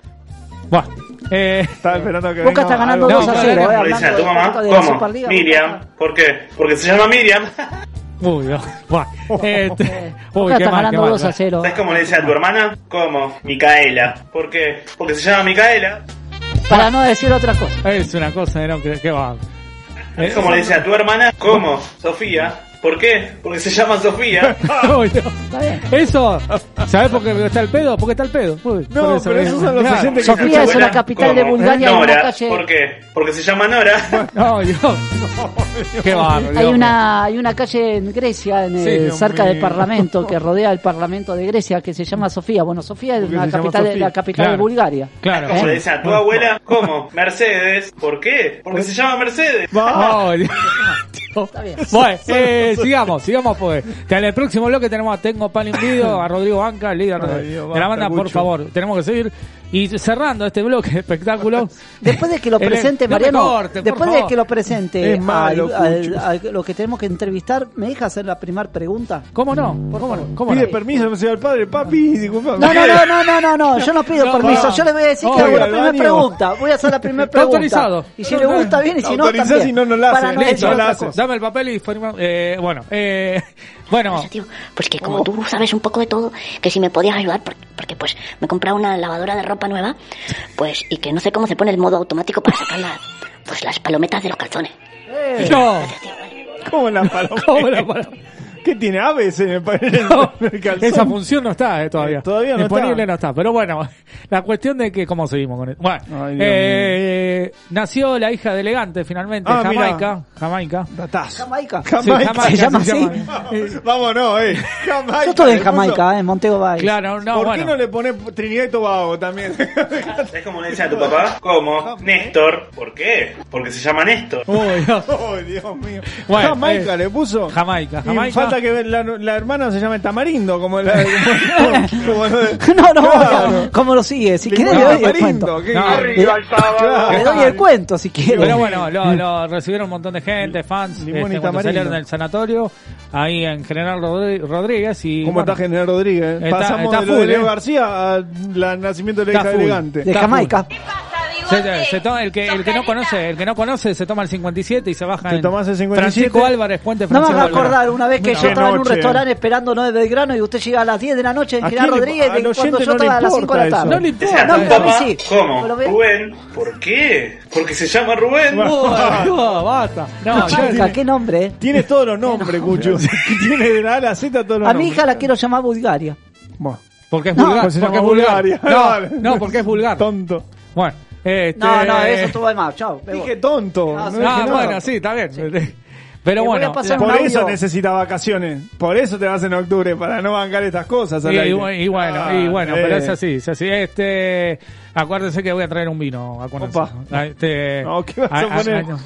Buah. Eh, Estaba esperando que Boca venga está ganando algo. 2 a No, 0, claro, eh, ¿Cómo le dicen a hablando tu mamá? ¿Cómo? Miriam. ¿Por qué? Porque se llama Miriam. uy, no. Buah. Este, uy, Boca qué está mal, qué ganando mal. 2 a 0. ¿Sabes cómo le dicen a tu hermana? ¿Cómo? Micaela. ¿Por qué? Porque se llama Micaela. Para no decir otra cosa. Es una cosa, no, que, que va. Eh, ¿Sabes cómo le dicen a tu hermana? ¿Cómo? Sofía. ¿Por qué? Porque se llama Sofía. Uy, no. Eso, ¿sabes por qué está el pedo? Porque está el pedo. Uy, No, por eso, pero eh. esos son los Claro. oyentes que Sofía es una capital de ¿Cómo? Bulgaria una Nora. calle. ¿Por qué? Porque se llama Nora. No, Dios. Qué barro. Hay Dios. una, hay una calle en Grecia, en Dios cerca mío. del Parlamento, que rodea el Parlamento de Grecia, que se llama Sofía. Bueno, Sofía es Porque una se llama capital, de- Sofía. la capital de Claro. Bulgaria. Claro. ¿Cómo ¿Eh? le dicen a tu abuela? ¿Cómo? Mercedes. ¿Por qué? Porque se llama Mercedes. Oh, Dios. Está bien. Bueno, eh, sigamos, sigamos pues. Que en el próximo bloque tenemos a Tengo Pan Invidio, a Rodrigo Banca, el líder Ay, de, Dios, de la banda, por favor. Tenemos que seguir. Y cerrando este bloque de espectáculo. Después de que lo El- presente, no Mariano, corte, después de que lo presente Es malo, al- al- Cucho. al- lo que tenemos que entrevistar, ¿me deja hacer la primera pregunta? ¿Cómo no? ¿Cómo no? ¿Cómo Pide no? permiso, me señor padre, papi, disculpa. No, no, no, no, no, no, no, yo no pido No, permiso, no. yo le voy a decir No, que hago la primera pregunta, voy a hacer la primera pregunta. autorizado. Y si le gusta bien y si no Autorizás también. y no, no la hace. no no. Dame el papel y. Eh, bueno, eh, bueno. Eso, tío, pues que como tú sabes un poco de todo, que si me podías ayudar, porque, porque pues me he comprado una lavadora de ropa nueva, pues y que no sé cómo se pone el modo automático para sacar la- pues las palometas de los calzones. No. ¿Cómo la paloma? ¿Cómo la paloma? ¿Qué tiene aves en el, en el- No, en el calzón? esa función no está eh, todavía. Eh, todavía no Disponible está. no está. Pero bueno, la cuestión de que cómo seguimos con esto. Bueno, Ay, eh, nació la hija de Elegante finalmente, Ah. Jamaica, Jamaica. Datazo. Jamaica. Sí, Jamaica. ¿Se llama así? Vámonos, eh. Jamaica. Yo estuve en. Jamaica, eh, en Montego Bay. Claro, no, ¿Por bueno. qué no le pones Trinidad y Tobago también? ¿Sabes cómo le dicen a tu papá? ¿Cómo? Néstor. ¿Por qué? Porque se llama Néstor. Uy, Dios. oh, Dios mío. Bueno, Jamaica eh, le puso. Jamaica, Jamaica. Que la, la hermana se llama Tamarindo, como la como, No, no, Claro. ¿cómo lo sigue? Si quieres le doy el cuento. ¿qué- No, qué- Le, doy el cuento si quiere. Pero bueno, lo, lo recibieron un montón de gente, fans, este, cuando tamarindo. salieron del sanatorio, ahí en General Rodríguez. y ¿Cómo bueno, está General Rodríguez? Está- Pasamos está de lo de full, Leo eh. García al nacimiento de la hija full. elegante. de Jamaica. Se, se toma, el que el que no conoce, el que no conoce se toma el 57 y se baja Te en tomás el 57. Francisco Álvarez, Puente No me Francisco haga Álvarez. acordar una vez que Mira, yo estaba en un noche. restaurante esperando 9 de Belgrano y usted llega a las 10 de la noche en ¿A General quién le- Rodríguez al de cuando oyente yo no le estaba a las 5 de la importa tarde. eso. No le Le dicen a No, a papá. sí. ¿Cómo? Pero ve- Rubén. ¿Por qué? Porque se llama Rubén. Uy, no, basta. No, yo- Jamaica, qué nombre. eh. Tienes todos los nombres, Cucho. Tiene de la A a la Z todos los A mi nombres. hija la quiero llamar Bulgaria. Bueno, porque es No, vulgar. pues se porque es vulgar. Bulgaria. No, Vale. no, porque es vulgar. tonto. Bueno, este... No, no, eso estuvo de más. Chao. Dije tonto. No, no dije Ah, bueno, sí, está bien. Pero bueno, a Por eso necesita vacaciones. Por eso te vas en octubre, para no bancar estas cosas. al y, aire. y- bueno, Ah, y bueno, eh. pero es así, es así. Este, acuérdense que voy a traer un vino, acuérdense. Opa. Ah, Este, No, ¿qué vas a ah, ah, poner? ah,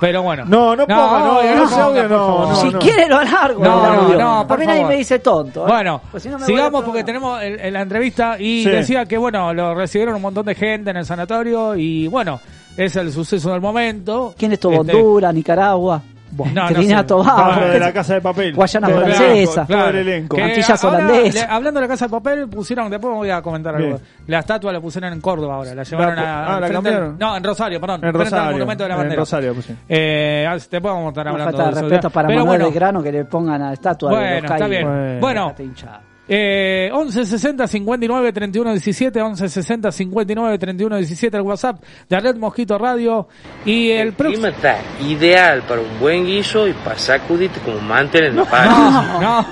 Pero bueno. No, no ponga, no, no, no, ese audio no, no, si no. quiere lo alargo. No, audio. no, por a mí nadie me dice tonto. ¿eh? Bueno, Pues si no me voy sigamos porque tenemos el- el- la entrevista y Sí. decía que, bueno, lo recibieron un montón de gente en el sanatorio y, bueno, es el suceso del momento. ¿Quién es tu Este, Honduras, Nicaragua? No Trinidad sé. Tobago. No, de la casa de papel. Guayana Todo francesa. el elenco. Antillas holandesas. hablando de la casa de papel, pusieron, después voy a comentar Sí. algo. La estatua la pusieron en Córdoba ahora, la llevaron La- a. ah, ¿la cambiaron? al- no, en Rosario, perdón. En frente al Rosario. monumento de la En bandera. Rosario pusieron. Eh, ah, vamos a estar hablando falta de de eso. respeto para Pero Manuel bueno, de Grano que le pongan a la estatua de Bueno, los está bien. Bueno. Bueno. Eh, 11 60 59 31 17, 11 60 59 31 17, el WhatsApp de Red Mosquito Radio. Y el próximo. clima está ideal para un buen guiso y para sacudirte como mantel en el patio. No, no.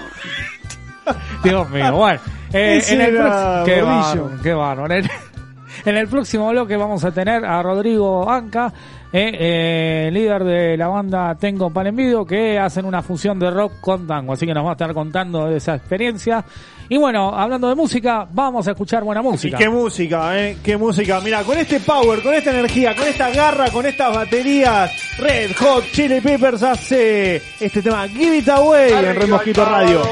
Dios mío, bueno. Eh, en el era próximo- qué bárbaro, qué bárbaro. En el, en el próximo bloque vamos a tener a Rodrigo Anca, eh, eh, líder de la banda Tengo Palenvido, que hacen una fusión de rock con tango. Así que nos va a estar contando de esa experiencia. Y bueno, hablando de música, vamos a escuchar buena Y música. qué música, eh, qué música. Mira, con este power, con esta energía, con esta garra, con estas baterías, Red Hot Chili Peppers hace este tema Give It Away en Red Mosquito Radio.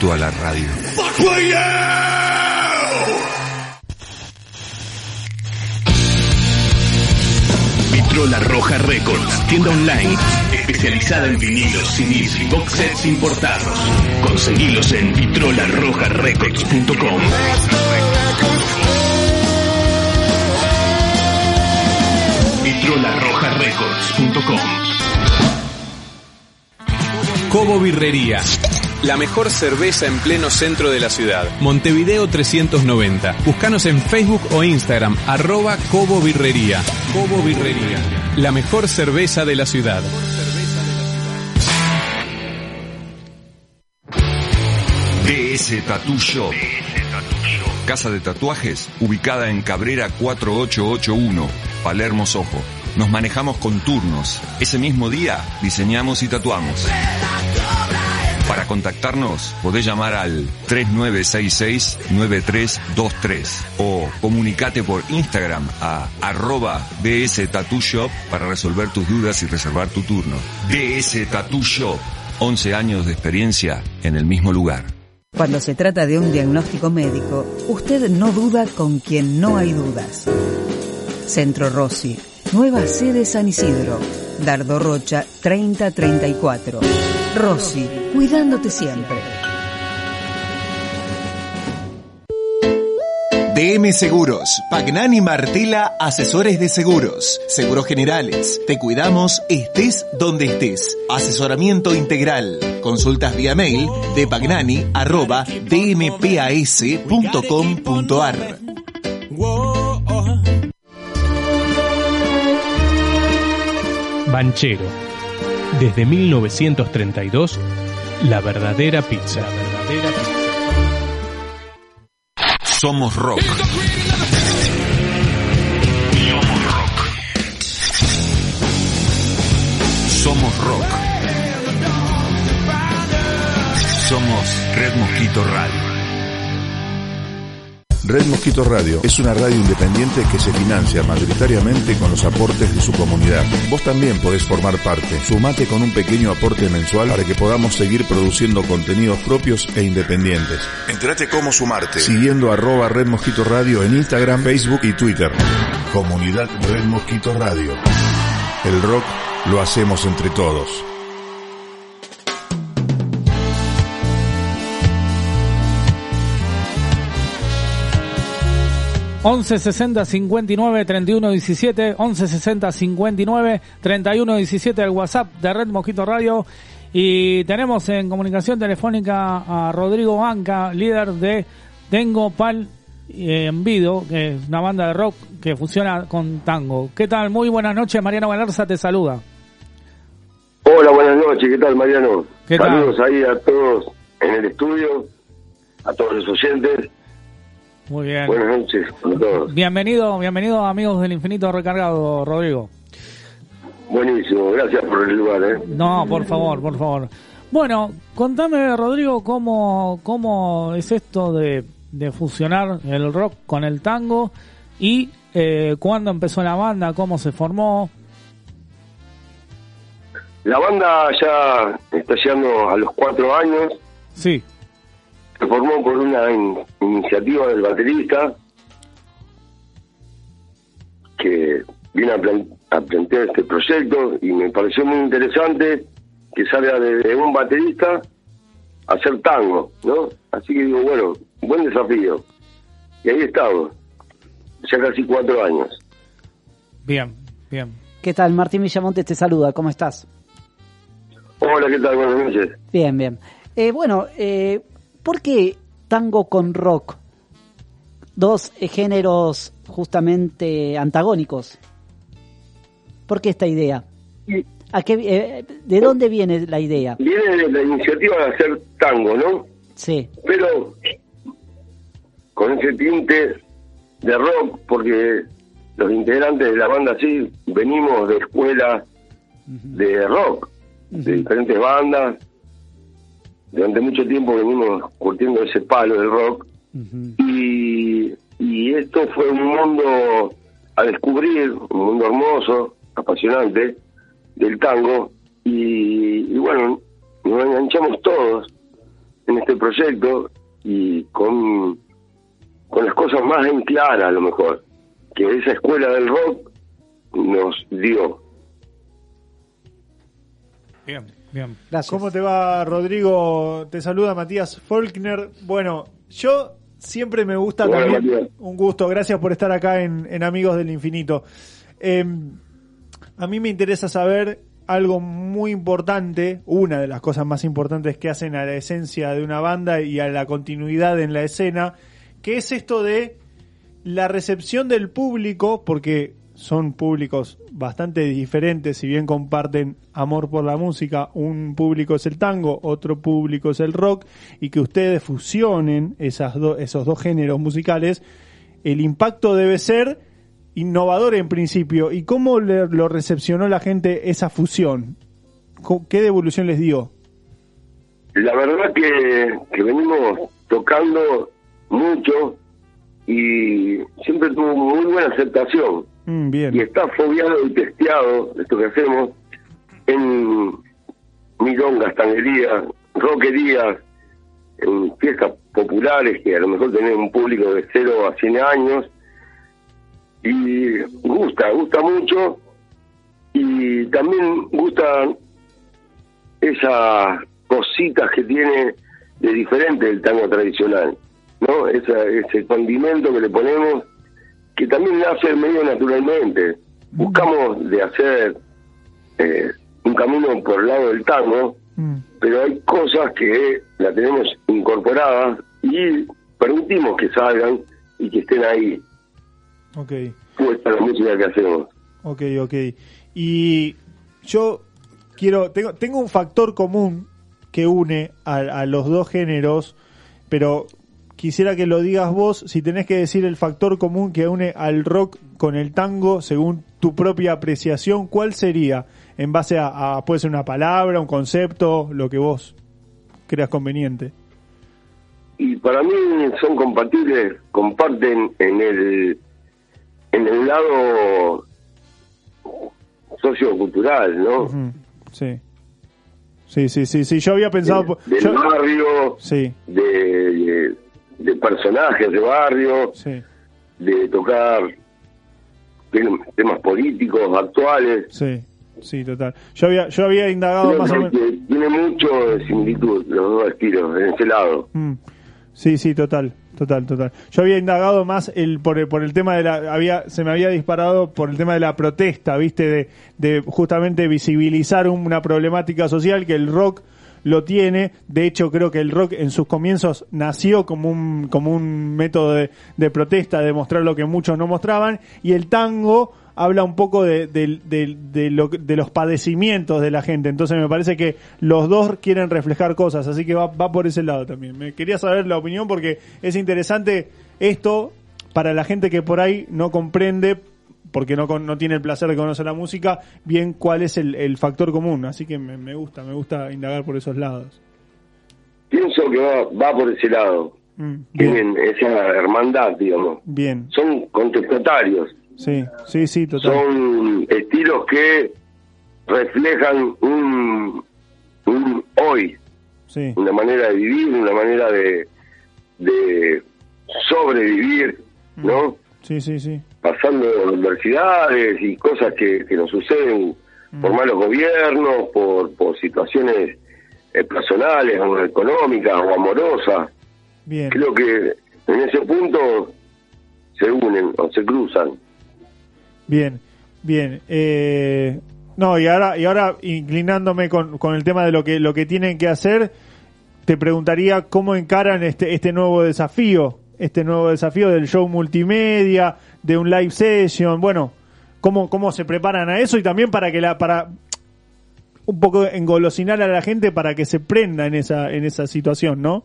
Culto a la radio. Vitrola Roja Records, tienda online especializada en vinilos, CDs y box sets importados. Conseguilos en vitrolarrojarecords.com. vitrolarrojarecords.com. Cobo Birrería. La mejor cerveza en pleno centro de la ciudad. Montevideo 390. Búscanos en Facebook o Instagram, arroba Cobo Birrería. La mejor cerveza de la ciudad. DS Shop. Casa de tatuajes ubicada en Cabrera 4881, Palermo Sojo. Nos manejamos con turnos. Ese mismo día diseñamos y tatuamos. Para contactarnos podés llamar al 3966-9323 o comunicate por Instagram a arroba DS Tattoo Shop para resolver tus dudas y reservar tu turno. DS Tattoo Shop, 11 años de experiencia en el mismo lugar. Cuando se trata de un diagnóstico médico, usted no duda con quien no hay dudas. Centro Rossi, nueva sede San Isidro, Dardo Rocha 3034. Rossi, cuidándote siempre. DM Seguros, Pagnani Martela, asesores de seguros, seguros generales. Te cuidamos, estés donde estés. Asesoramiento integral. Consultas vía mail de pagnani arroba dmpas.com.ar. Banchero. Desde 1932, la verdadera pizza. Somos rock. Somos rock. Somos Red Mosquito Radio. Red Mosquito Radio es una radio independiente que se financia mayoritariamente con los aportes de su comunidad. Vos también podés formar parte. Sumate con un pequeño aporte mensual para que podamos seguir produciendo contenidos propios e independientes. Entrate cómo sumarte. Siguiendo arroba Red Mosquito Radio en Instagram, Facebook y Twitter. Comunidad Red Mosquito Radio. El rock lo hacemos entre todos. 11 60 59 31 17 11 60 59 31 17 el WhatsApp de Red Mosquito Radio y tenemos en comunicación telefónica a Rodrigo Banca, líder de Tengo Pal eh, en Vido, que es una banda de rock que funciona con tango. ¿Qué tal? Muy buenas noches, Mariano Galarza te saluda. Hola, buenas noches, ¿qué tal Mariano? ¿Qué tal? Saludos ahí a todos en el estudio, a todos los oyentes. Muy bien. Buenas noches a todos. Bienvenido, bienvenido amigos del Infinito Recargado, Rodrigo. Buenísimo, gracias por el lugar, ¿eh? No, por favor, por favor. Bueno, contame, Rodrigo, cómo, cómo es esto de, de fusionar el rock con el tango y eh, cuándo empezó la banda, cómo se formó. La banda ya está llegando a los cuatro años. Sí. Se formó por una in- iniciativa del baterista que vino a, plan- a plantear este proyecto y me pareció muy interesante que salga de, de un baterista a hacer tango, ¿no? Así que digo, bueno, buen desafío. Y ahí estamos, ya casi cuatro años. Bien, bien. ¿Qué tal? Martín Villamonte te saluda, ¿cómo estás? Hola, ¿qué tal? Buenas noches. Bien, bien. Eh, bueno, eh, ¿por qué tango con rock? Dos géneros justamente antagónicos. ¿Por qué esta idea? ¿A qué, eh, ¿De dónde viene la idea? Viene de la iniciativa de hacer tango, ¿no? Sí. Pero con ese tinte de rock, porque los integrantes de la banda sí venimos de escuela de rock, de diferentes bandas. Durante mucho tiempo venimos curtiendo ese palo del rock. y, y y esto fue un mundo a descubrir, un mundo hermoso, apasionante del tango y, y bueno, nos enganchamos todos en este proyecto y con, con las cosas más en clara a lo mejor que esa escuela del rock nos dio. Bien, bien. ¿Cómo te va, Rodrigo? Te saluda Matías Faulkner. Bueno, yo siempre me gusta Hola, también. Matías. Un gusto, gracias por estar acá en, en Amigos del Infinito. Eh, a mí me interesa saber algo muy importante, una de las cosas más importantes que hacen a la esencia de una banda y a la continuidad en la escena, que es esto de la recepción del público, porque son públicos bastante diferentes, si bien comparten amor por la música, un público es el tango, otro público es el rock, y que ustedes fusionen esas do- esos dos géneros musicales, el impacto debe ser innovador en principio. ¿Y cómo le- lo recepcionó la gente esa fusión? ¿Qué devolución les dio? La verdad que, que venimos tocando mucho y siempre tuvo muy buena aceptación. Mm. Y está fobiado y testeado esto que hacemos en milongas, tanguerías, roquerías, en fiestas populares que a lo mejor tienen un público de 0 a 100 años. Y gusta, gusta mucho. Y también gustan esas cositas que tiene de diferente del tango tradicional, ¿no? Esa, ese condimento que le ponemos, que también nace medio naturalmente. Buscamos de hacer eh, un camino por el lado del tango, pero hay cosas que la tenemos incorporadas y permitimos que salgan y que estén ahí, Ok. puesta la música que hacemos. Ok, ok. Y yo quiero, tengo, tengo un factor común que une a, a los dos géneros, pero quisiera que lo digas vos, si tenés que decir el factor común que une al rock con el tango, según tu propia apreciación, ¿cuál sería? En base a, a- puede ser una palabra, un concepto, lo que vos creas conveniente. y para mí son compatibles, comparten en el en el lado sociocultural, ¿no? Sí. Sí, sí, sí, sí. Yo había pensado... po- Del yo- barrio, Sí, de, de, de personajes de barrio, sí, de tocar tem- temas políticos actuales. sí, sí, total. Yo había, yo había indagado más o menos... tiene mucho de similitud los dos estilos en ese lado. Mm. Sí, sí, total, total, total. Yo había indagado más el por el, por el tema de la había se me había disparado por el tema de la protesta, ¿viste? De, de justamente visibilizar una problemática social que el rock lo tiene. De hecho, creo que el rock en sus comienzos nació como un como un método de, protesta, de mostrar lo que muchos no mostraban y el tango habla un poco de, de- de- de lo- de los padecimientos de la gente. Entonces me parece que los dos quieren reflejar cosas, así que va, va por ese lado también. Me quería saber la opinión porque es interesante esto para la gente que por ahí no comprende, porque no, no tiene el placer de conocer la música, bien cuál es el, el factor común. Así que me, me gusta, me gusta indagar por esos lados. Pienso que va, va por ese lado. Mm, Tienen esa hermandad, digamos. bien. Son contestatarios. Sí, sí, sí, total. Son estilos que reflejan un, un hoy, Sí, una manera de vivir, una manera de, de sobrevivir, ¿no? sí, sí, sí. Pasando adversidades y cosas que, que nos suceden por malos gobiernos, por, por situaciones eh, personales o económicas o amorosas. Bien. Creo que en ese punto se unen o se cruzan. Bien, bien. Eh, no, y ahora, y ahora inclinándome con, con el tema de lo que, lo que tienen que hacer, te preguntaría cómo encaran este, este nuevo desafío, este nuevo desafío del show multimedia, de un live session, bueno, cómo, cómo se preparan a eso y también para que la, para un poco engolosinar a la gente para que se prenda en esa, en esa situación, ¿no?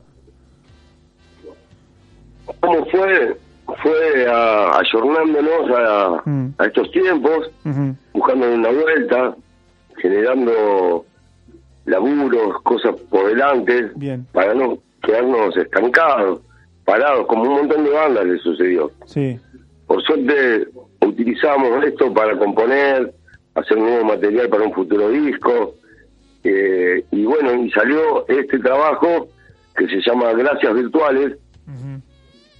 ¿Cómo fue? Fue a- ayornándonos a, a estos tiempos, buscando una vuelta, generando laburos, cosas por delante, Bien. para no quedarnos estancados. Parados, como un montón de bandas le sucedió. Sí. Por suerte utilizamos esto para componer, hacer nuevo material para un futuro disco. eh, y bueno, y salió este trabajo que se llama Gracias Virtuales,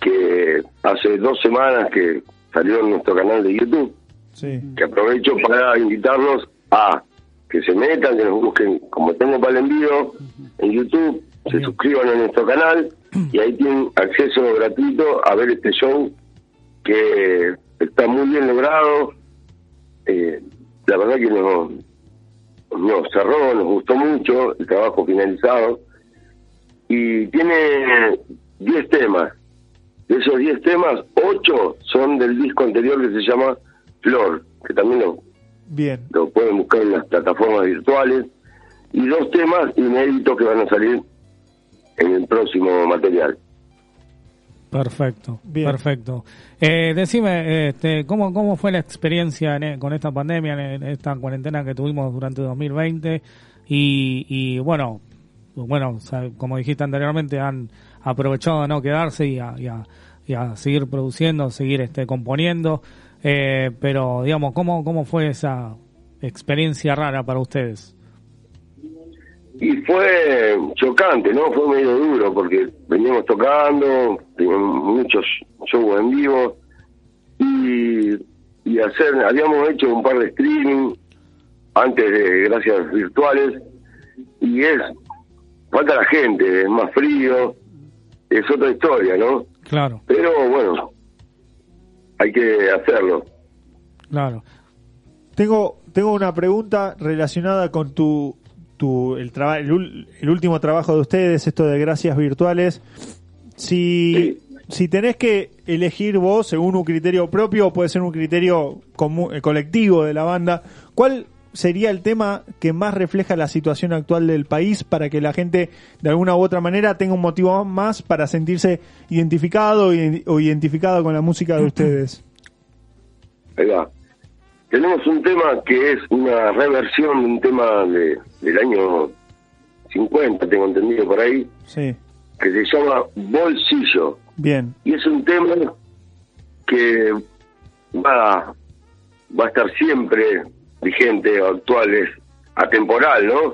que hace dos semanas que salió en nuestro canal de YouTube, Sí. que aprovecho para invitarlos a que se metan, que nos busquen como tengo para el envío en YouTube, se suscriban a nuestro canal y ahí tienen acceso gratuito a ver este show que está muy bien logrado. Eh, la verdad que nos, nos cerró, nos gustó mucho el trabajo finalizado y tiene 10 temas. De esos 10 temas, 8 son del disco anterior que se llama Flor, que también lo, Bien. lo pueden buscar en las plataformas virtuales, y dos temas inéditos que van a salir en el próximo material. Perfecto, perfecto. Eh, decime, este, ¿cómo, ¿cómo fue la experiencia en- e, con esta pandemia, en esta cuarentena que tuvimos durante 2020? Y, y bueno, bueno, como dijiste anteriormente, han aprovechado de no quedarse y a, y a- y a seguir produciendo, seguir este, componiendo. Eh, pero, digamos, ¿cómo, ¿cómo fue esa experiencia rara para ustedes? Y fue chocante, ¿no? Fue medio duro porque veníamos tocando, teníamos muchos shows en vivo y, y hacer, habíamos hecho un par de streaming antes de Gracias Virtuales y es, falta la gente, es más frío, es otra historia, ¿no? Claro, Pero bueno, hay que hacerlo. claro. Tengo, tengo una pregunta relacionada con tu, tu el, traba- el, último trabajo de ustedes, esto de gracias virtuales. Si, si tenés que elegir vos según un criterio propio puede ser un criterio comu- eh, colectivo de la banda, ¿cuál sería el tema que más refleja la situación actual del país para que la gente de alguna u otra manera tenga un motivo más para sentirse identificado o identificado con la música de ustedes? Va. Tenemos un tema que es una reversión de un tema de, del año 50, tengo entendido por ahí, Sí, que se llama Bolsillo. bien. Y es un tema que va, va a estar siempre vigente, actual, es atemporal, ¿no?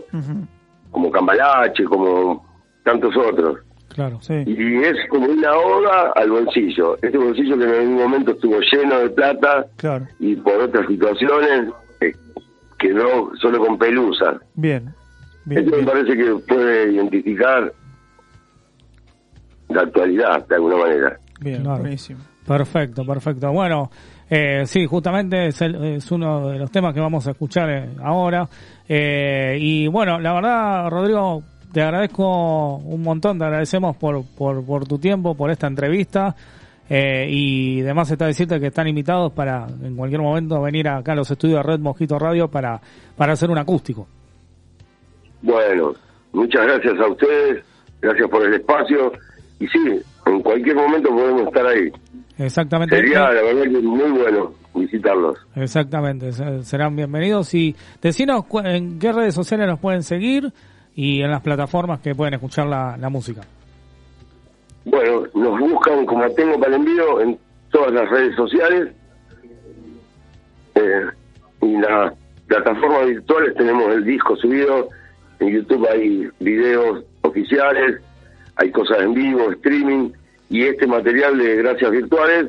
Como Cambalache, como tantos otros. Claro, sí. Y es como una oda al bolsillo. Este bolsillo que en algún momento estuvo lleno de plata Claro, y por otras situaciones quedó solo con pelusa. bien. bien, Esto me bien. parece que puede identificar la actualidad de alguna manera. Bien, Claro. buenísimo. Perfecto, perfecto. Bueno, eh, sí, justamente es, el- es uno de los temas que vamos a escuchar eh, ahora. Eh, y bueno, la verdad, Rodrigo, te agradezco un montón, te agradecemos por, por, por tu tiempo, por esta entrevista. Eh, y además está decirte que están invitados para en cualquier momento venir acá a los estudios de Red Mosquito Radio para, para hacer un acústico. Bueno, muchas gracias a ustedes, gracias por el espacio. Y sí, en cualquier momento podemos estar ahí. Exactamente. Sería, la verdad, que muy bueno visitarlos. Exactamente, se- serán bienvenidos. Y decinos en qué redes sociales nos pueden seguir y en las plataformas que pueden escuchar la, la música. Bueno, nos buscan como tengo para el envío en todas las redes sociales. Eh, y las plataformas virtuales tenemos el disco subido. En YouTube hay videos oficiales, hay cosas en vivo, streaming. Y este material de Gracias Virtuales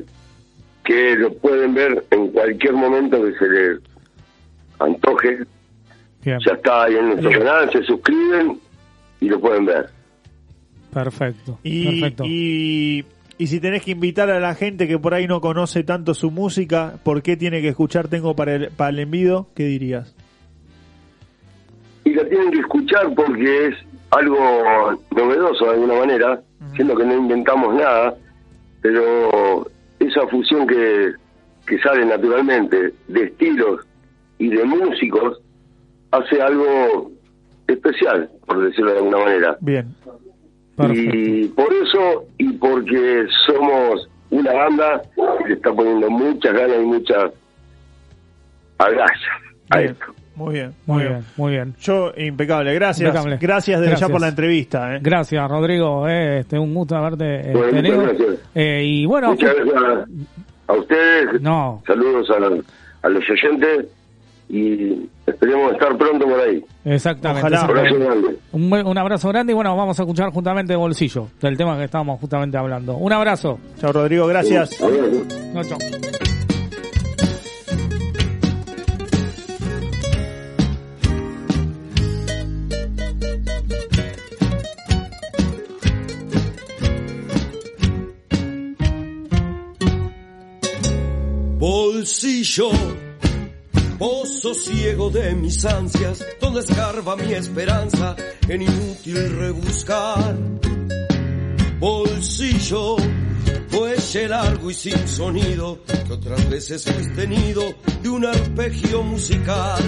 que lo pueden ver en cualquier momento que se les antoje. Bien. Ya está ahí en nuestro canal, se suscriben y lo pueden ver. Perfecto. Y, Perfecto. y, y si tenés que invitar a la gente que por ahí no conoce tanto su música, ¿por qué tiene que escuchar Tengo para el, para el envido? ¿Qué dirías? y la tienen que escuchar porque es algo novedoso de alguna manera, siendo que no inventamos nada, pero esa fusión que, que sale naturalmente de estilos y de músicos hace algo especial, por decirlo de alguna manera. Bien. Y por eso, y porque somos una banda que le está poniendo muchas ganas y muchas agallas a esto. Muy bien, Muy bien, muy bien. Yo, impecable. Gracias. Impecable. Gracias desde ya Gracias. por la entrevista. ¿eh? Gracias, Rodrigo. Eh, este, un gusto haberte eh, Bueno, muchas tenido. gracias. Eh, y bueno, Muchas gracias a, a ustedes. No. Saludos a, a los oyentes y esperemos estar pronto por ahí. exactamente. Ojalá. exactamente. Abrazo grande. Un, un abrazo grande y bueno, vamos a escuchar juntamente Bolsillo, del tema que estábamos justamente hablando. Un abrazo. Chao, Rodrigo. Gracias. Chao, chao. Bolsillo, pozo ciego de mis ansias, donde escarba mi esperanza en inútil rebuscar. Bolsillo, fuelle largo y sin sonido, que otras veces fuiste nido de un arpegio musical.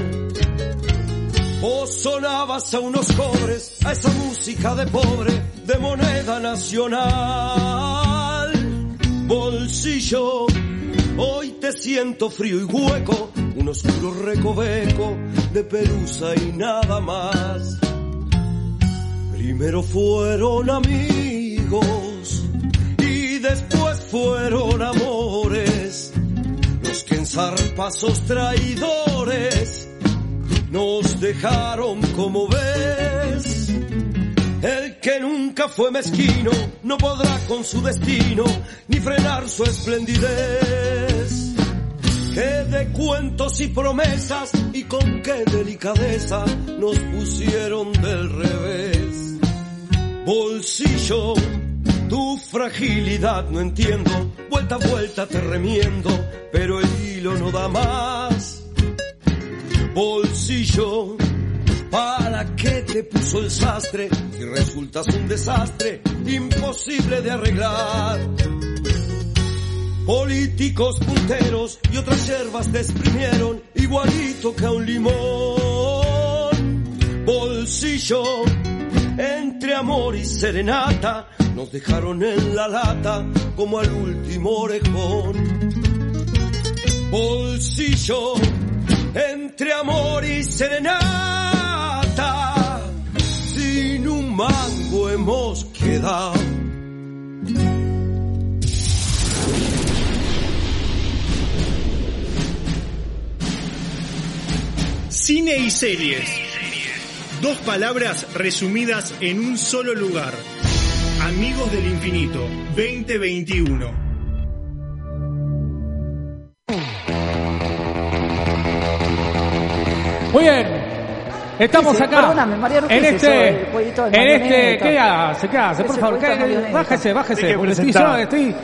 Vos sonabas a unos cobres, a esa música de pobre, de moneda nacional. Bolsillo, hoy te siento frío y hueco, un oscuro recoveco de pelusa y nada más. Primero fueron amigos y después fueron amores, los que en zarpazos traidores nos dejaron como ves. El que nunca fue mezquino no podrá con su destino ni frenar su esplendidez. Que de cuentos y promesas y con qué delicadeza nos pusieron del revés. Bolsillo, tu fragilidad no entiendo, vuelta a vuelta te remiendo, pero el hilo no da más bolsillo. ¿Para qué te puso el sastre si resultas un desastre imposible de arreglar? Políticos punteros y otras hierbas te exprimieron igualito que a un limón. Bolsillo, entre amor y serenata, nos dejaron en la lata como al último orejón. Bolsillo, entre amor y serenata, sin un mango hemos quedado. Cine y series. Dos palabras resumidas en un solo lugar. Amigos del Infinito 2021. Muy bien. Estamos acá. perdóname, Mariano, ¿qué en es este, eso, el jueguito de en este? ¿qué hace? ¿Qué hace? Por favor, jueguito de ¿qué- marioneta. bájese, bájese. Porque estoy yo, estoy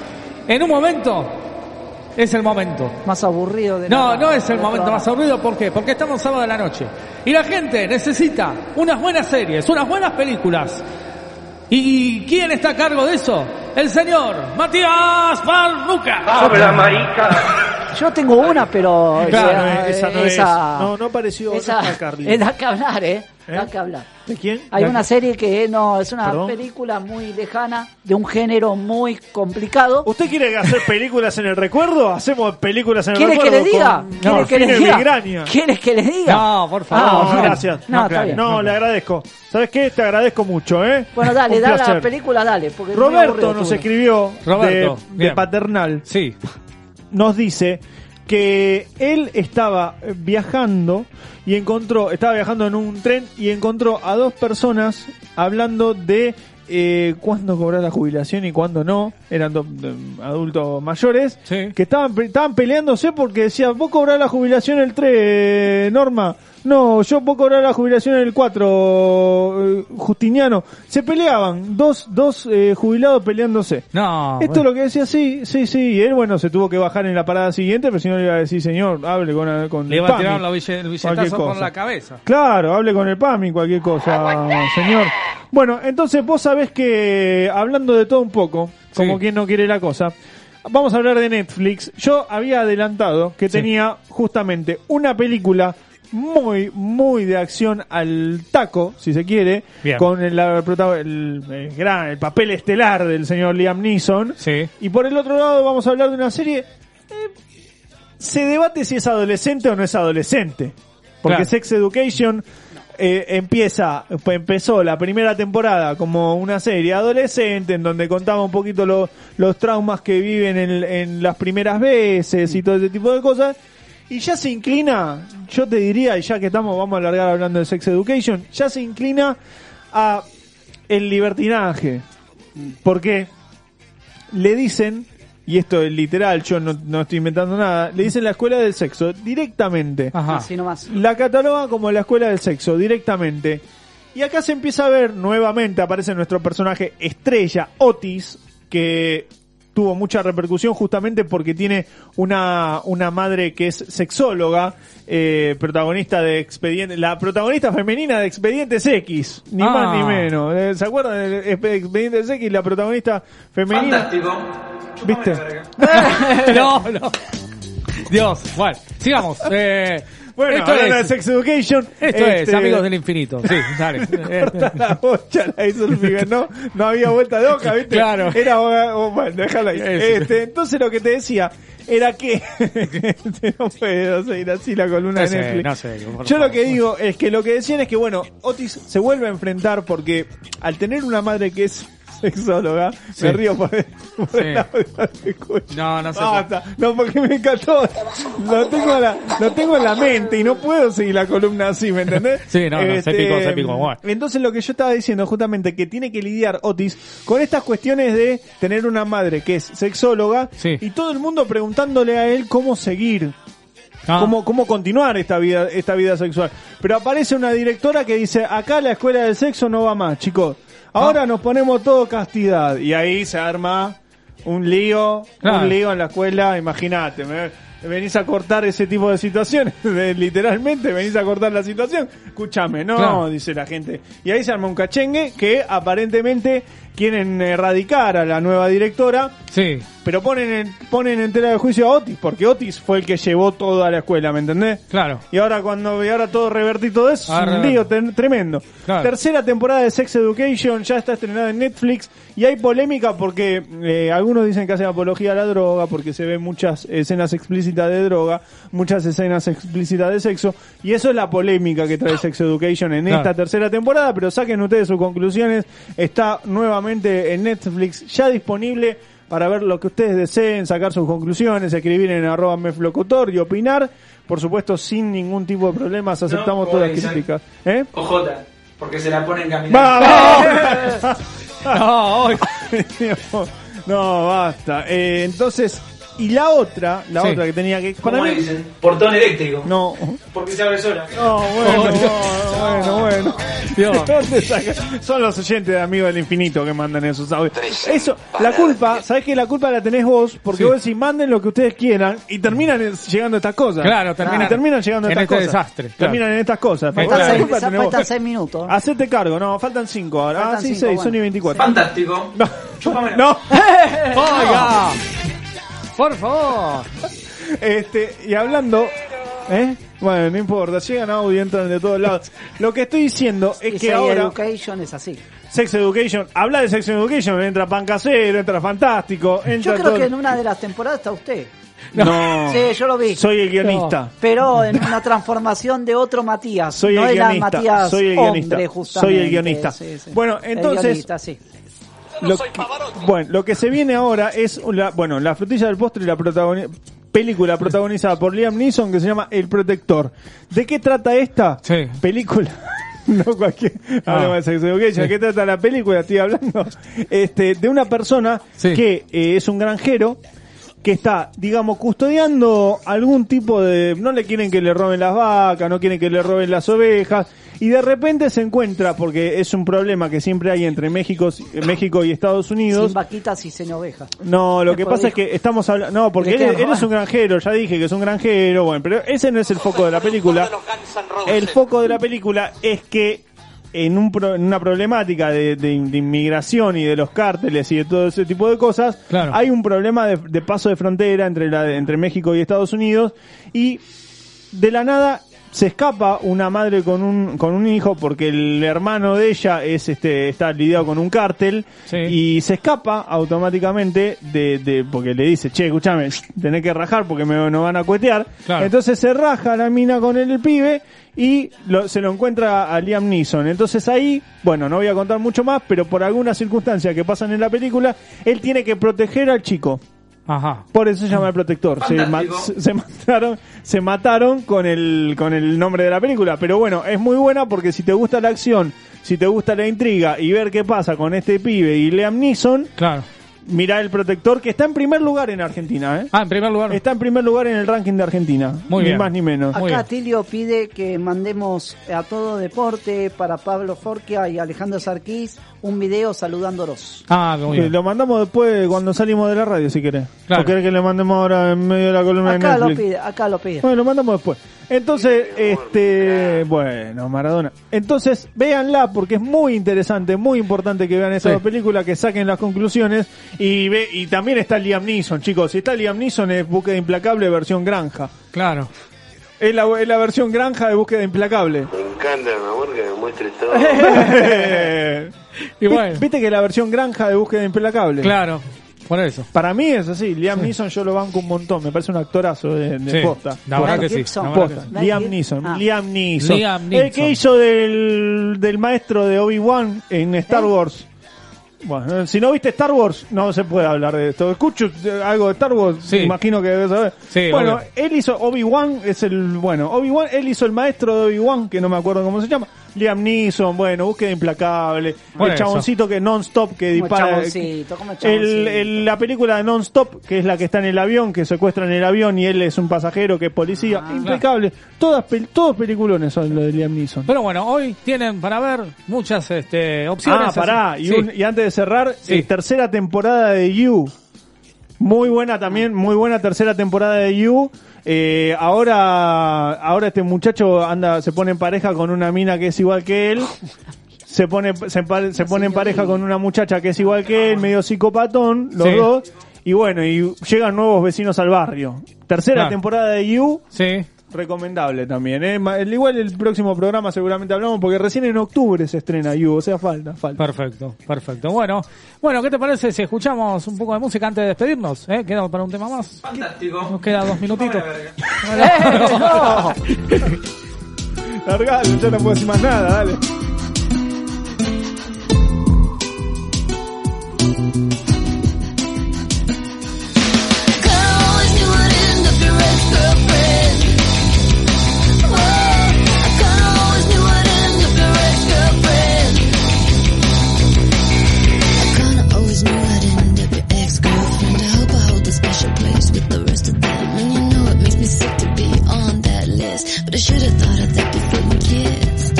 en un momento. Es el momento. Más aburrido de No, la- no es el momento programa. más aburrido. ¿Por qué? Porque estamos sábado de la noche. Y la gente necesita unas buenas series, unas buenas películas. ¿Y quién está a cargo de eso? El señor Matías Barruca. Habla, marica. Yo tengo una, pero... Claro, eh, esa no es. No, no apareció esa- otra Carly. eh, da que hablar, ¿eh? ¿Eh? Da que hablar. ¿De quién? Hay ¿De una serie que no, es una ¿Perdón? película muy lejana, de un género muy complicado. ¿Usted quiere hacer películas en el recuerdo? Hacemos películas en el ¿Quiere que recuerdo. le diga? con- ¿Quiere con que le fines diga? migraña. ¿Quieres que le diga? No, por No, Ah, bueno. gracias. No, está bien. No, le agradezco. ¿Sabes qué? Te agradezco mucho, ¿eh? Bueno, dale, dale la película, dale. Porque Roberto nos escribió Roberto, de Paternal. Sí. Nos dice que él estaba viajando y encontró, estaba viajando en un tren y encontró a dos personas hablando de eh, cuándo cobrar la jubilación y cuándo no. Eran dos eh, adultos mayores que estaban, estaban peleándose porque decía, vos cobrás la jubilación el 3, Norma. No, yo puedo cobrar la jubilación en el 4, eh, Justiniano. Se peleaban, dos, dos eh, jubilados peleándose. No. Esto es lo que decía, sí, sí, sí. Y él, bueno, se tuvo que bajar en la parada siguiente, pero si no le iba a decir, señor, hable con, con Le el iba a PAMI, tirar la bille- el billetazo cosa. la cabeza. Claro, hable con el PAMI, cualquier cosa, señor. Bueno, entonces vos sabés que, hablando de todo un poco, como quien no quiere la cosa, vamos a hablar de Netflix. Yo había adelantado que tenía justamente una película muy, muy de acción al taco, si se quiere, Bien. con el, la el- el gran, el papel estelar del señor Liam Neeson. Y por el otro lado vamos a hablar de una serie, eh, se debate si es adolescente o no es adolescente. Porque Claro. Sex Education eh, empieza, pues, empezó la primera temporada como una serie adolescente en donde contaba un poquito lo- los traumas que viven en, en las primeras veces y todo ese tipo de cosas. Y ya se inclina, yo te diría, y ya que estamos, vamos a alargar hablando de Sex Education, ya se inclina a el libertinaje. Porque le dicen, y esto es literal, yo no, no estoy inventando nada, le dicen la escuela del sexo directamente. Así nomás. La cataloga como la escuela del sexo directamente. Y acá se empieza a ver nuevamente, aparece nuestro personaje estrella, Otis, que tuvo mucha repercusión justamente porque tiene una, una madre que es sexóloga, eh, protagonista de Expedientes, la protagonista femenina de Expedientes X, ni Ah. más ni menos. Eh, ¿Se acuerdan de Expedientes X? La protagonista femenina. Fantástico. ¿Viste? no, no. Dios, bueno, sigamos. Eh, Bueno, esto hablando es, Sex Education. esto es este, Amigos del Infinito. Sí, dale. Corta la bocha, la hizo el Miguel, ¿no? No había vuelta de hoja, ¿viste? Claro. Era, oh, bueno, déjala ahí. Este, entonces lo que te decía era que no puedo seguir así la columna No de Netflix. no sé, por Yo lo que digo es que lo que decían es que, bueno, Otis se vuelve a enfrentar porque al tener una madre que es sexóloga, Sí. me río por el, por Sí. el audio escucho. No, no sé. Basta. No, porque me encantó. Lo tengo, en la, lo tengo en la mente y no puedo seguir la columna así, ¿me entendés? Sí, no, no, se Este, picó, se picó, bueno. Entonces lo que yo estaba diciendo justamente que tiene que lidiar Otis con estas cuestiones de tener una madre que es sexóloga Sí. y todo el mundo preguntándole a él cómo seguir. Ah. Cómo, cómo continuar esta vida, esta vida sexual. Pero aparece una directora que dice, acá la escuela del sexo no va más, chicos. Ah. Ahora nos ponemos todo castidad. Y ahí se arma un lío, Claro. un lío en la escuela, imagínate, me- venís a cortar ese tipo de situaciones, literalmente venís a cortar la situación. Escúchame, no, Claro. dice la gente. Y ahí se arma un cachengue que aparentemente quieren erradicar a la nueva directora, Sí. pero ponen en, ponen en tela de juicio a Otis, porque Otis fue el que llevó todo a la escuela, ¿me entendés? Claro. Y ahora cuando y ahora todo revertir todo eso, es un lío ten- tremendo. Claro. Tercera temporada de Sex Education ya está estrenada en Netflix y hay polémica porque eh, algunos dicen que hace apología a la droga porque se ven muchas escenas explícitas de droga, muchas escenas explícitas de sexo y eso es la polémica que trae Sex Education en Claro. esta tercera temporada, pero saquen ustedes sus conclusiones, está nuevamente en Netflix ya disponible para ver lo que ustedes deseen, sacar sus conclusiones, escribir en arroba meflocutor y opinar, por supuesto sin ningún tipo de problemas, aceptamos No, todas las críticas. ¿Eh? OJ, porque se la ponen caminando. No, basta. Eh, entonces, y la otra, la Sí. otra que tenía que... ¿Cómo Para le mí, dicen? Portón eléctrico. no, Porque se abre sola. no, bueno, bueno, bueno. Dios. ¿Dónde saca? Son los oyentes de Amigos del Infinito que mandan esos audios. Eso, la culpa, ¿sabes que La culpa la tenés vos, porque Sí. vos decís, manden lo que ustedes quieran y terminan en- llegando a estas cosas. Claro, terminan Y terminan llegando a en estas este cosas. desastre, claro. Terminan en estas cosas. Faltan la culpa seis, tenés vos. seis minutos. Hacete cargo, no, faltan cinco ahora. Faltan ah, sí, cinco, seis, bueno. son y 24. Fantástico. No, Chúpamela. no. Oiga. Por favor. Este, y hablando, ¿eh? Bueno, no importa, llegan audio, entran de todos lados. Lo que estoy diciendo es Y que Sex ahora Education es así. Sex Education, habla de Sex Education, entra Pan Casero, entra Fantástico, entra Yo creo todo- que en una de las temporadas está usted. No, Sí, yo lo vi. soy el guionista. Pero en una transformación de otro Matías. Soy no el guionista. Matías soy el hombre, guionista. justamente. Soy el guionista. Sí, sí. Bueno, El entonces guionista, sí. Lo que, bueno, lo que se viene ahora es la, bueno, la frutilla del postre y la protagoni- película protagonizada por Liam Neeson que se llama El Protector. ¿De qué trata esta Sí. película? no cualquier Ah. de Sex Education. ¿De qué trata la película? Estoy hablando este de una persona Sí. que eh, es un granjero que está, digamos, custodiando algún tipo de... No le quieren que le roben las vacas, no quieren que le roben las ovejas, y de repente se encuentra, porque es un problema que siempre hay entre México, México y Estados Unidos, Sin vaquitas y sin ovejas. no, lo que pasa es que estamos hablando, no, porque ¿De él, él es un granjero, ya dije que es un granjero, bueno, pero ese no es el foco de la película. El foco de la película es que en, un pro- en una problemática de, de- de inmigración y de los cárteles y de todo ese tipo de cosas, Claro. hay un problema de, de paso de frontera entre, la, entre México y Estados Unidos y de la nada se escapa una madre con un con un hijo porque el hermano de ella es este está lidiado con un cártel y se escapa automáticamente de, de porque le dice che escúchame tenés que rajar porque me nos van a cuetear Claro. entonces se raja la mina con el, pibe y lo- se lo encuentra a Liam Neeson. Entonces ahí bueno no voy a contar mucho más pero por algunas circunstancias que pasan en la película él tiene que proteger al chico Ajá. por eso se llama el protector. Se, ma- se- se mataron, se mataron con el, con el nombre de la película. Pero bueno, es muy buena porque si te gusta la acción, si te gusta la intriga y ver qué pasa con este pibe y Liam Neeson, claro. Mira el protector que está en primer lugar en Argentina. ¿eh? Ah, en primer lugar. Está en primer lugar en el ranking de Argentina. Muy ni bien. más ni menos. Acá Tilio pide que mandemos a todo deporte para Pablo Forquia y Alejandro Sarquís un video saludándolos. Ah, muy bien. lo mandamos después cuando salimos de la radio, si querés. Claro. ¿O querés que le mandemos ahora en medio de la columna Acá de lo Netflix? pide, acá lo pide. Bueno, lo mandamos después. Entonces, este, bueno, Maradona. Entonces, véanla porque es muy interesante, muy importante que vean esa Sí. películas, que saquen las conclusiones y ve y también está Liam Neeson, chicos. Si está Liam Neeson es Búsqueda Implacable versión granja. Claro. Es la, es la versión granja de Búsqueda Implacable. Me encanta, mi amor, que me muestres todo. Y bueno. Viste que la versión granja de Búsqueda Implacable. Claro. Por eso. Para mí es así, Liam Neeson yo lo banco un montón, me parece un actorazo de, de Sí, posta. la verdad que sí, la que sí. Liam Neeson, Ah. Liam Neeson. Liam El que hizo del, del maestro de Obi-Wan en Star Wars. Bueno, si no viste Star Wars, no se puede hablar de esto. Escucho eh, algo de Star Wars, Sí. imagino que debes saber. Sí, bueno, obvio. él hizo Obi-Wan, es el, bueno, Obi-Wan, él hizo el maestro de Obi-Wan, que no me acuerdo cómo se llama. Liam Neeson, bueno, búsqueda implacable. El eso. chaboncito que non-stop que Como dispara. chaboncito, como El, chaboncito. el- la película de Non-Stop, que es la que está en el avión, que secuestran el avión y él es un pasajero que es policía. Ah. Impecable. Todas, pel- todos peliculones son los de Liam Neeson. Pero bueno, hoy tienen para ver muchas este, opciones. Ah, pará. Y, sí. un- y antes de cerrar, Sí. eh, tercera temporada de You. Muy buena también, muy buena tercera temporada de You. Eh, ahora, ahora este muchacho anda, se pone en pareja con una mina que es igual que él. Se pone, se, se pone en pareja con una muchacha que es igual que él, medio psicopatón, los Sí. dos. Y bueno, y llegan nuevos vecinos al barrio. Tercera Claro. temporada de You. Sí. Recomendable también, ¿eh? Igual el próximo programa seguramente hablamos porque recién en octubre se estrena You, o sea, falta, falta. Perfecto, perfecto. Bueno, bueno, ¿qué te parece si escuchamos un poco de música antes de despedirnos? ¿Eh? ¿Queda para un tema más? Fantástico. Nos queda dos minutitos. ¡Eh, no! Largalo, ya no puedo decir más nada, dale. With the rest of them. And you know it makes me sick to be on that list. But I should have thought of that before we kissed.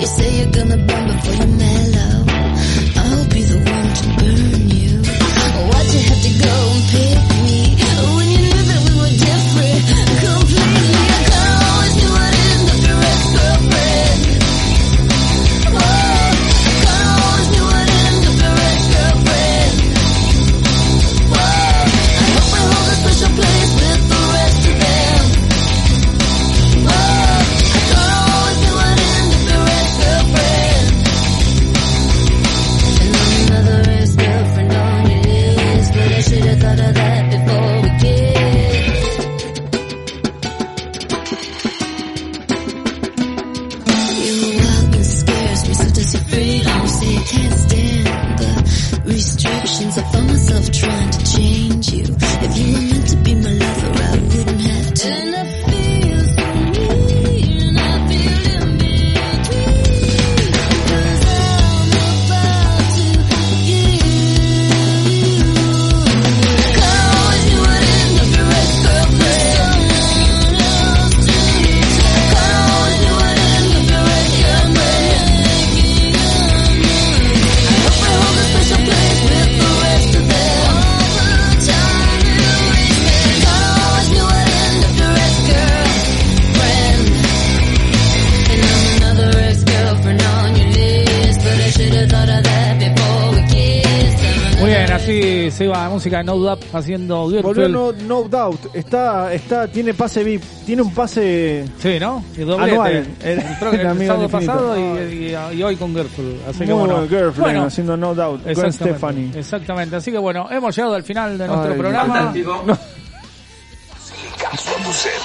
You say you're gonna burn before you mellow. Sí, se iba música de No Doubt haciendo Volvió no, no Doubt. Está, está, tiene pase VIP. Tiene un pase. Sí, ¿no? Y doblete. Anual. El, El- el amigo sábado pasado y, y- y hoy con Girlfriend. Así que Muy bueno. bueno, Girlfriend, bueno, haciendo No Doubt. Con exactamente, Stephanie. Exactamente. Así que bueno, hemos llegado al final de nuestro Ay, programa. No.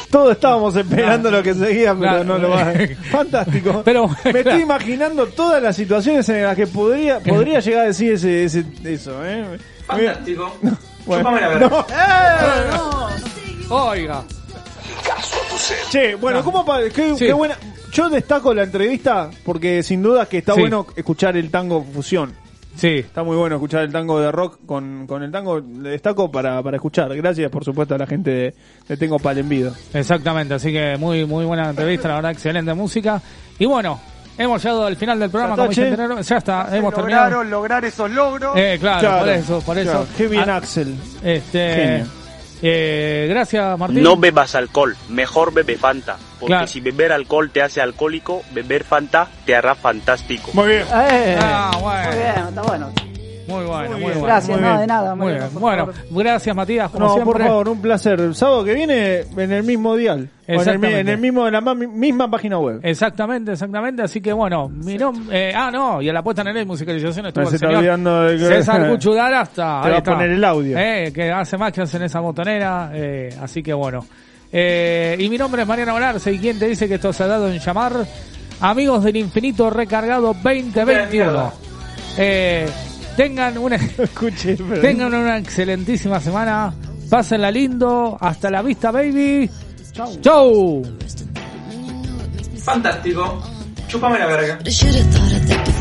Todos estábamos esperando lo que seguía, pero Claro. no lo va. Fantástico. Pero, Me claro. estoy imaginando todas las situaciones en las que podría, podría llegar a decir ese, ese- eso, ¿eh? Fantástico. Bueno, Chúpame la verga. no. Oiga. Che, bueno, No. ¿cómo pa- qué, Sí. qué buena. Yo destaco la entrevista porque sin duda que está Sí. bueno escuchar el tango fusión. Sí. Está muy bueno escuchar el tango de rock con, con el tango. Le destaco para, para escuchar. Gracias, por supuesto, a la gente de, de Tengo Palenvido. Exactamente, así que muy muy buena entrevista, la verdad, excelente música. Y bueno, hemos llegado al final del programa, ¿Ya está. Ya hemos terminado. Lograron lograr esos logros. Eh, claro, Claro, por eso, por eso. claro. Qué bien, Ah, Axel. Este, Genio. Eh, gracias, Martín. No bebas alcohol, mejor bebe Fanta. Porque Claro. si beber alcohol te hace alcohólico, beber Fanta te hará fantástico. Muy bien. Eh, Ah, bueno. Muy bien, está bueno. Muy bueno, muy, bien. bueno. Gracias, muy no, bien. de nada. Muy bien. Bueno, gracias Matías, como No, siempre. por favor, un placer. El sábado que viene en el mismo dial. O en el, Exactamente. en el mismo, en la ma- misma página web. Exactamente, exactamente. Así que bueno, mi nombre. ah, no, y a la puesta en el musicalización estuvo Se el está señor olvidando de que- César Cuchudara hasta. Te va a poner el audio. Eh, que hace más que hacen esa botonera. eh, así que bueno. Eh, y mi nombre es Mariano Olarse. ¿Y quién te dice que esto se ha dado en llamar? Amigos del Infinito Recargado 2021. Eh, tengan una. Escuche, pero- Tengan una excelentísima semana. Pásenla lindo. Hasta la vista, baby. Chau. Chau. Fantástico. Chúpame la verga.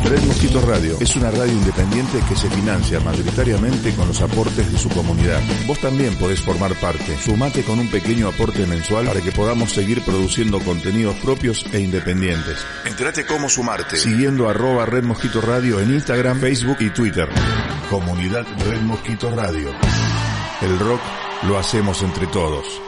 Red Mosquito Radio es una radio independiente que se financia mayoritariamente con los aportes de su comunidad. Vos también podés formar parte. Sumate con un pequeño aporte mensual para que podamos seguir produciendo contenidos propios e independientes. Entrate cómo sumarte siguiendo arroba Red Mosquito Radio en Instagram, Facebook y Twitter. Comunidad Red Mosquito Radio. El rock lo hacemos entre todos.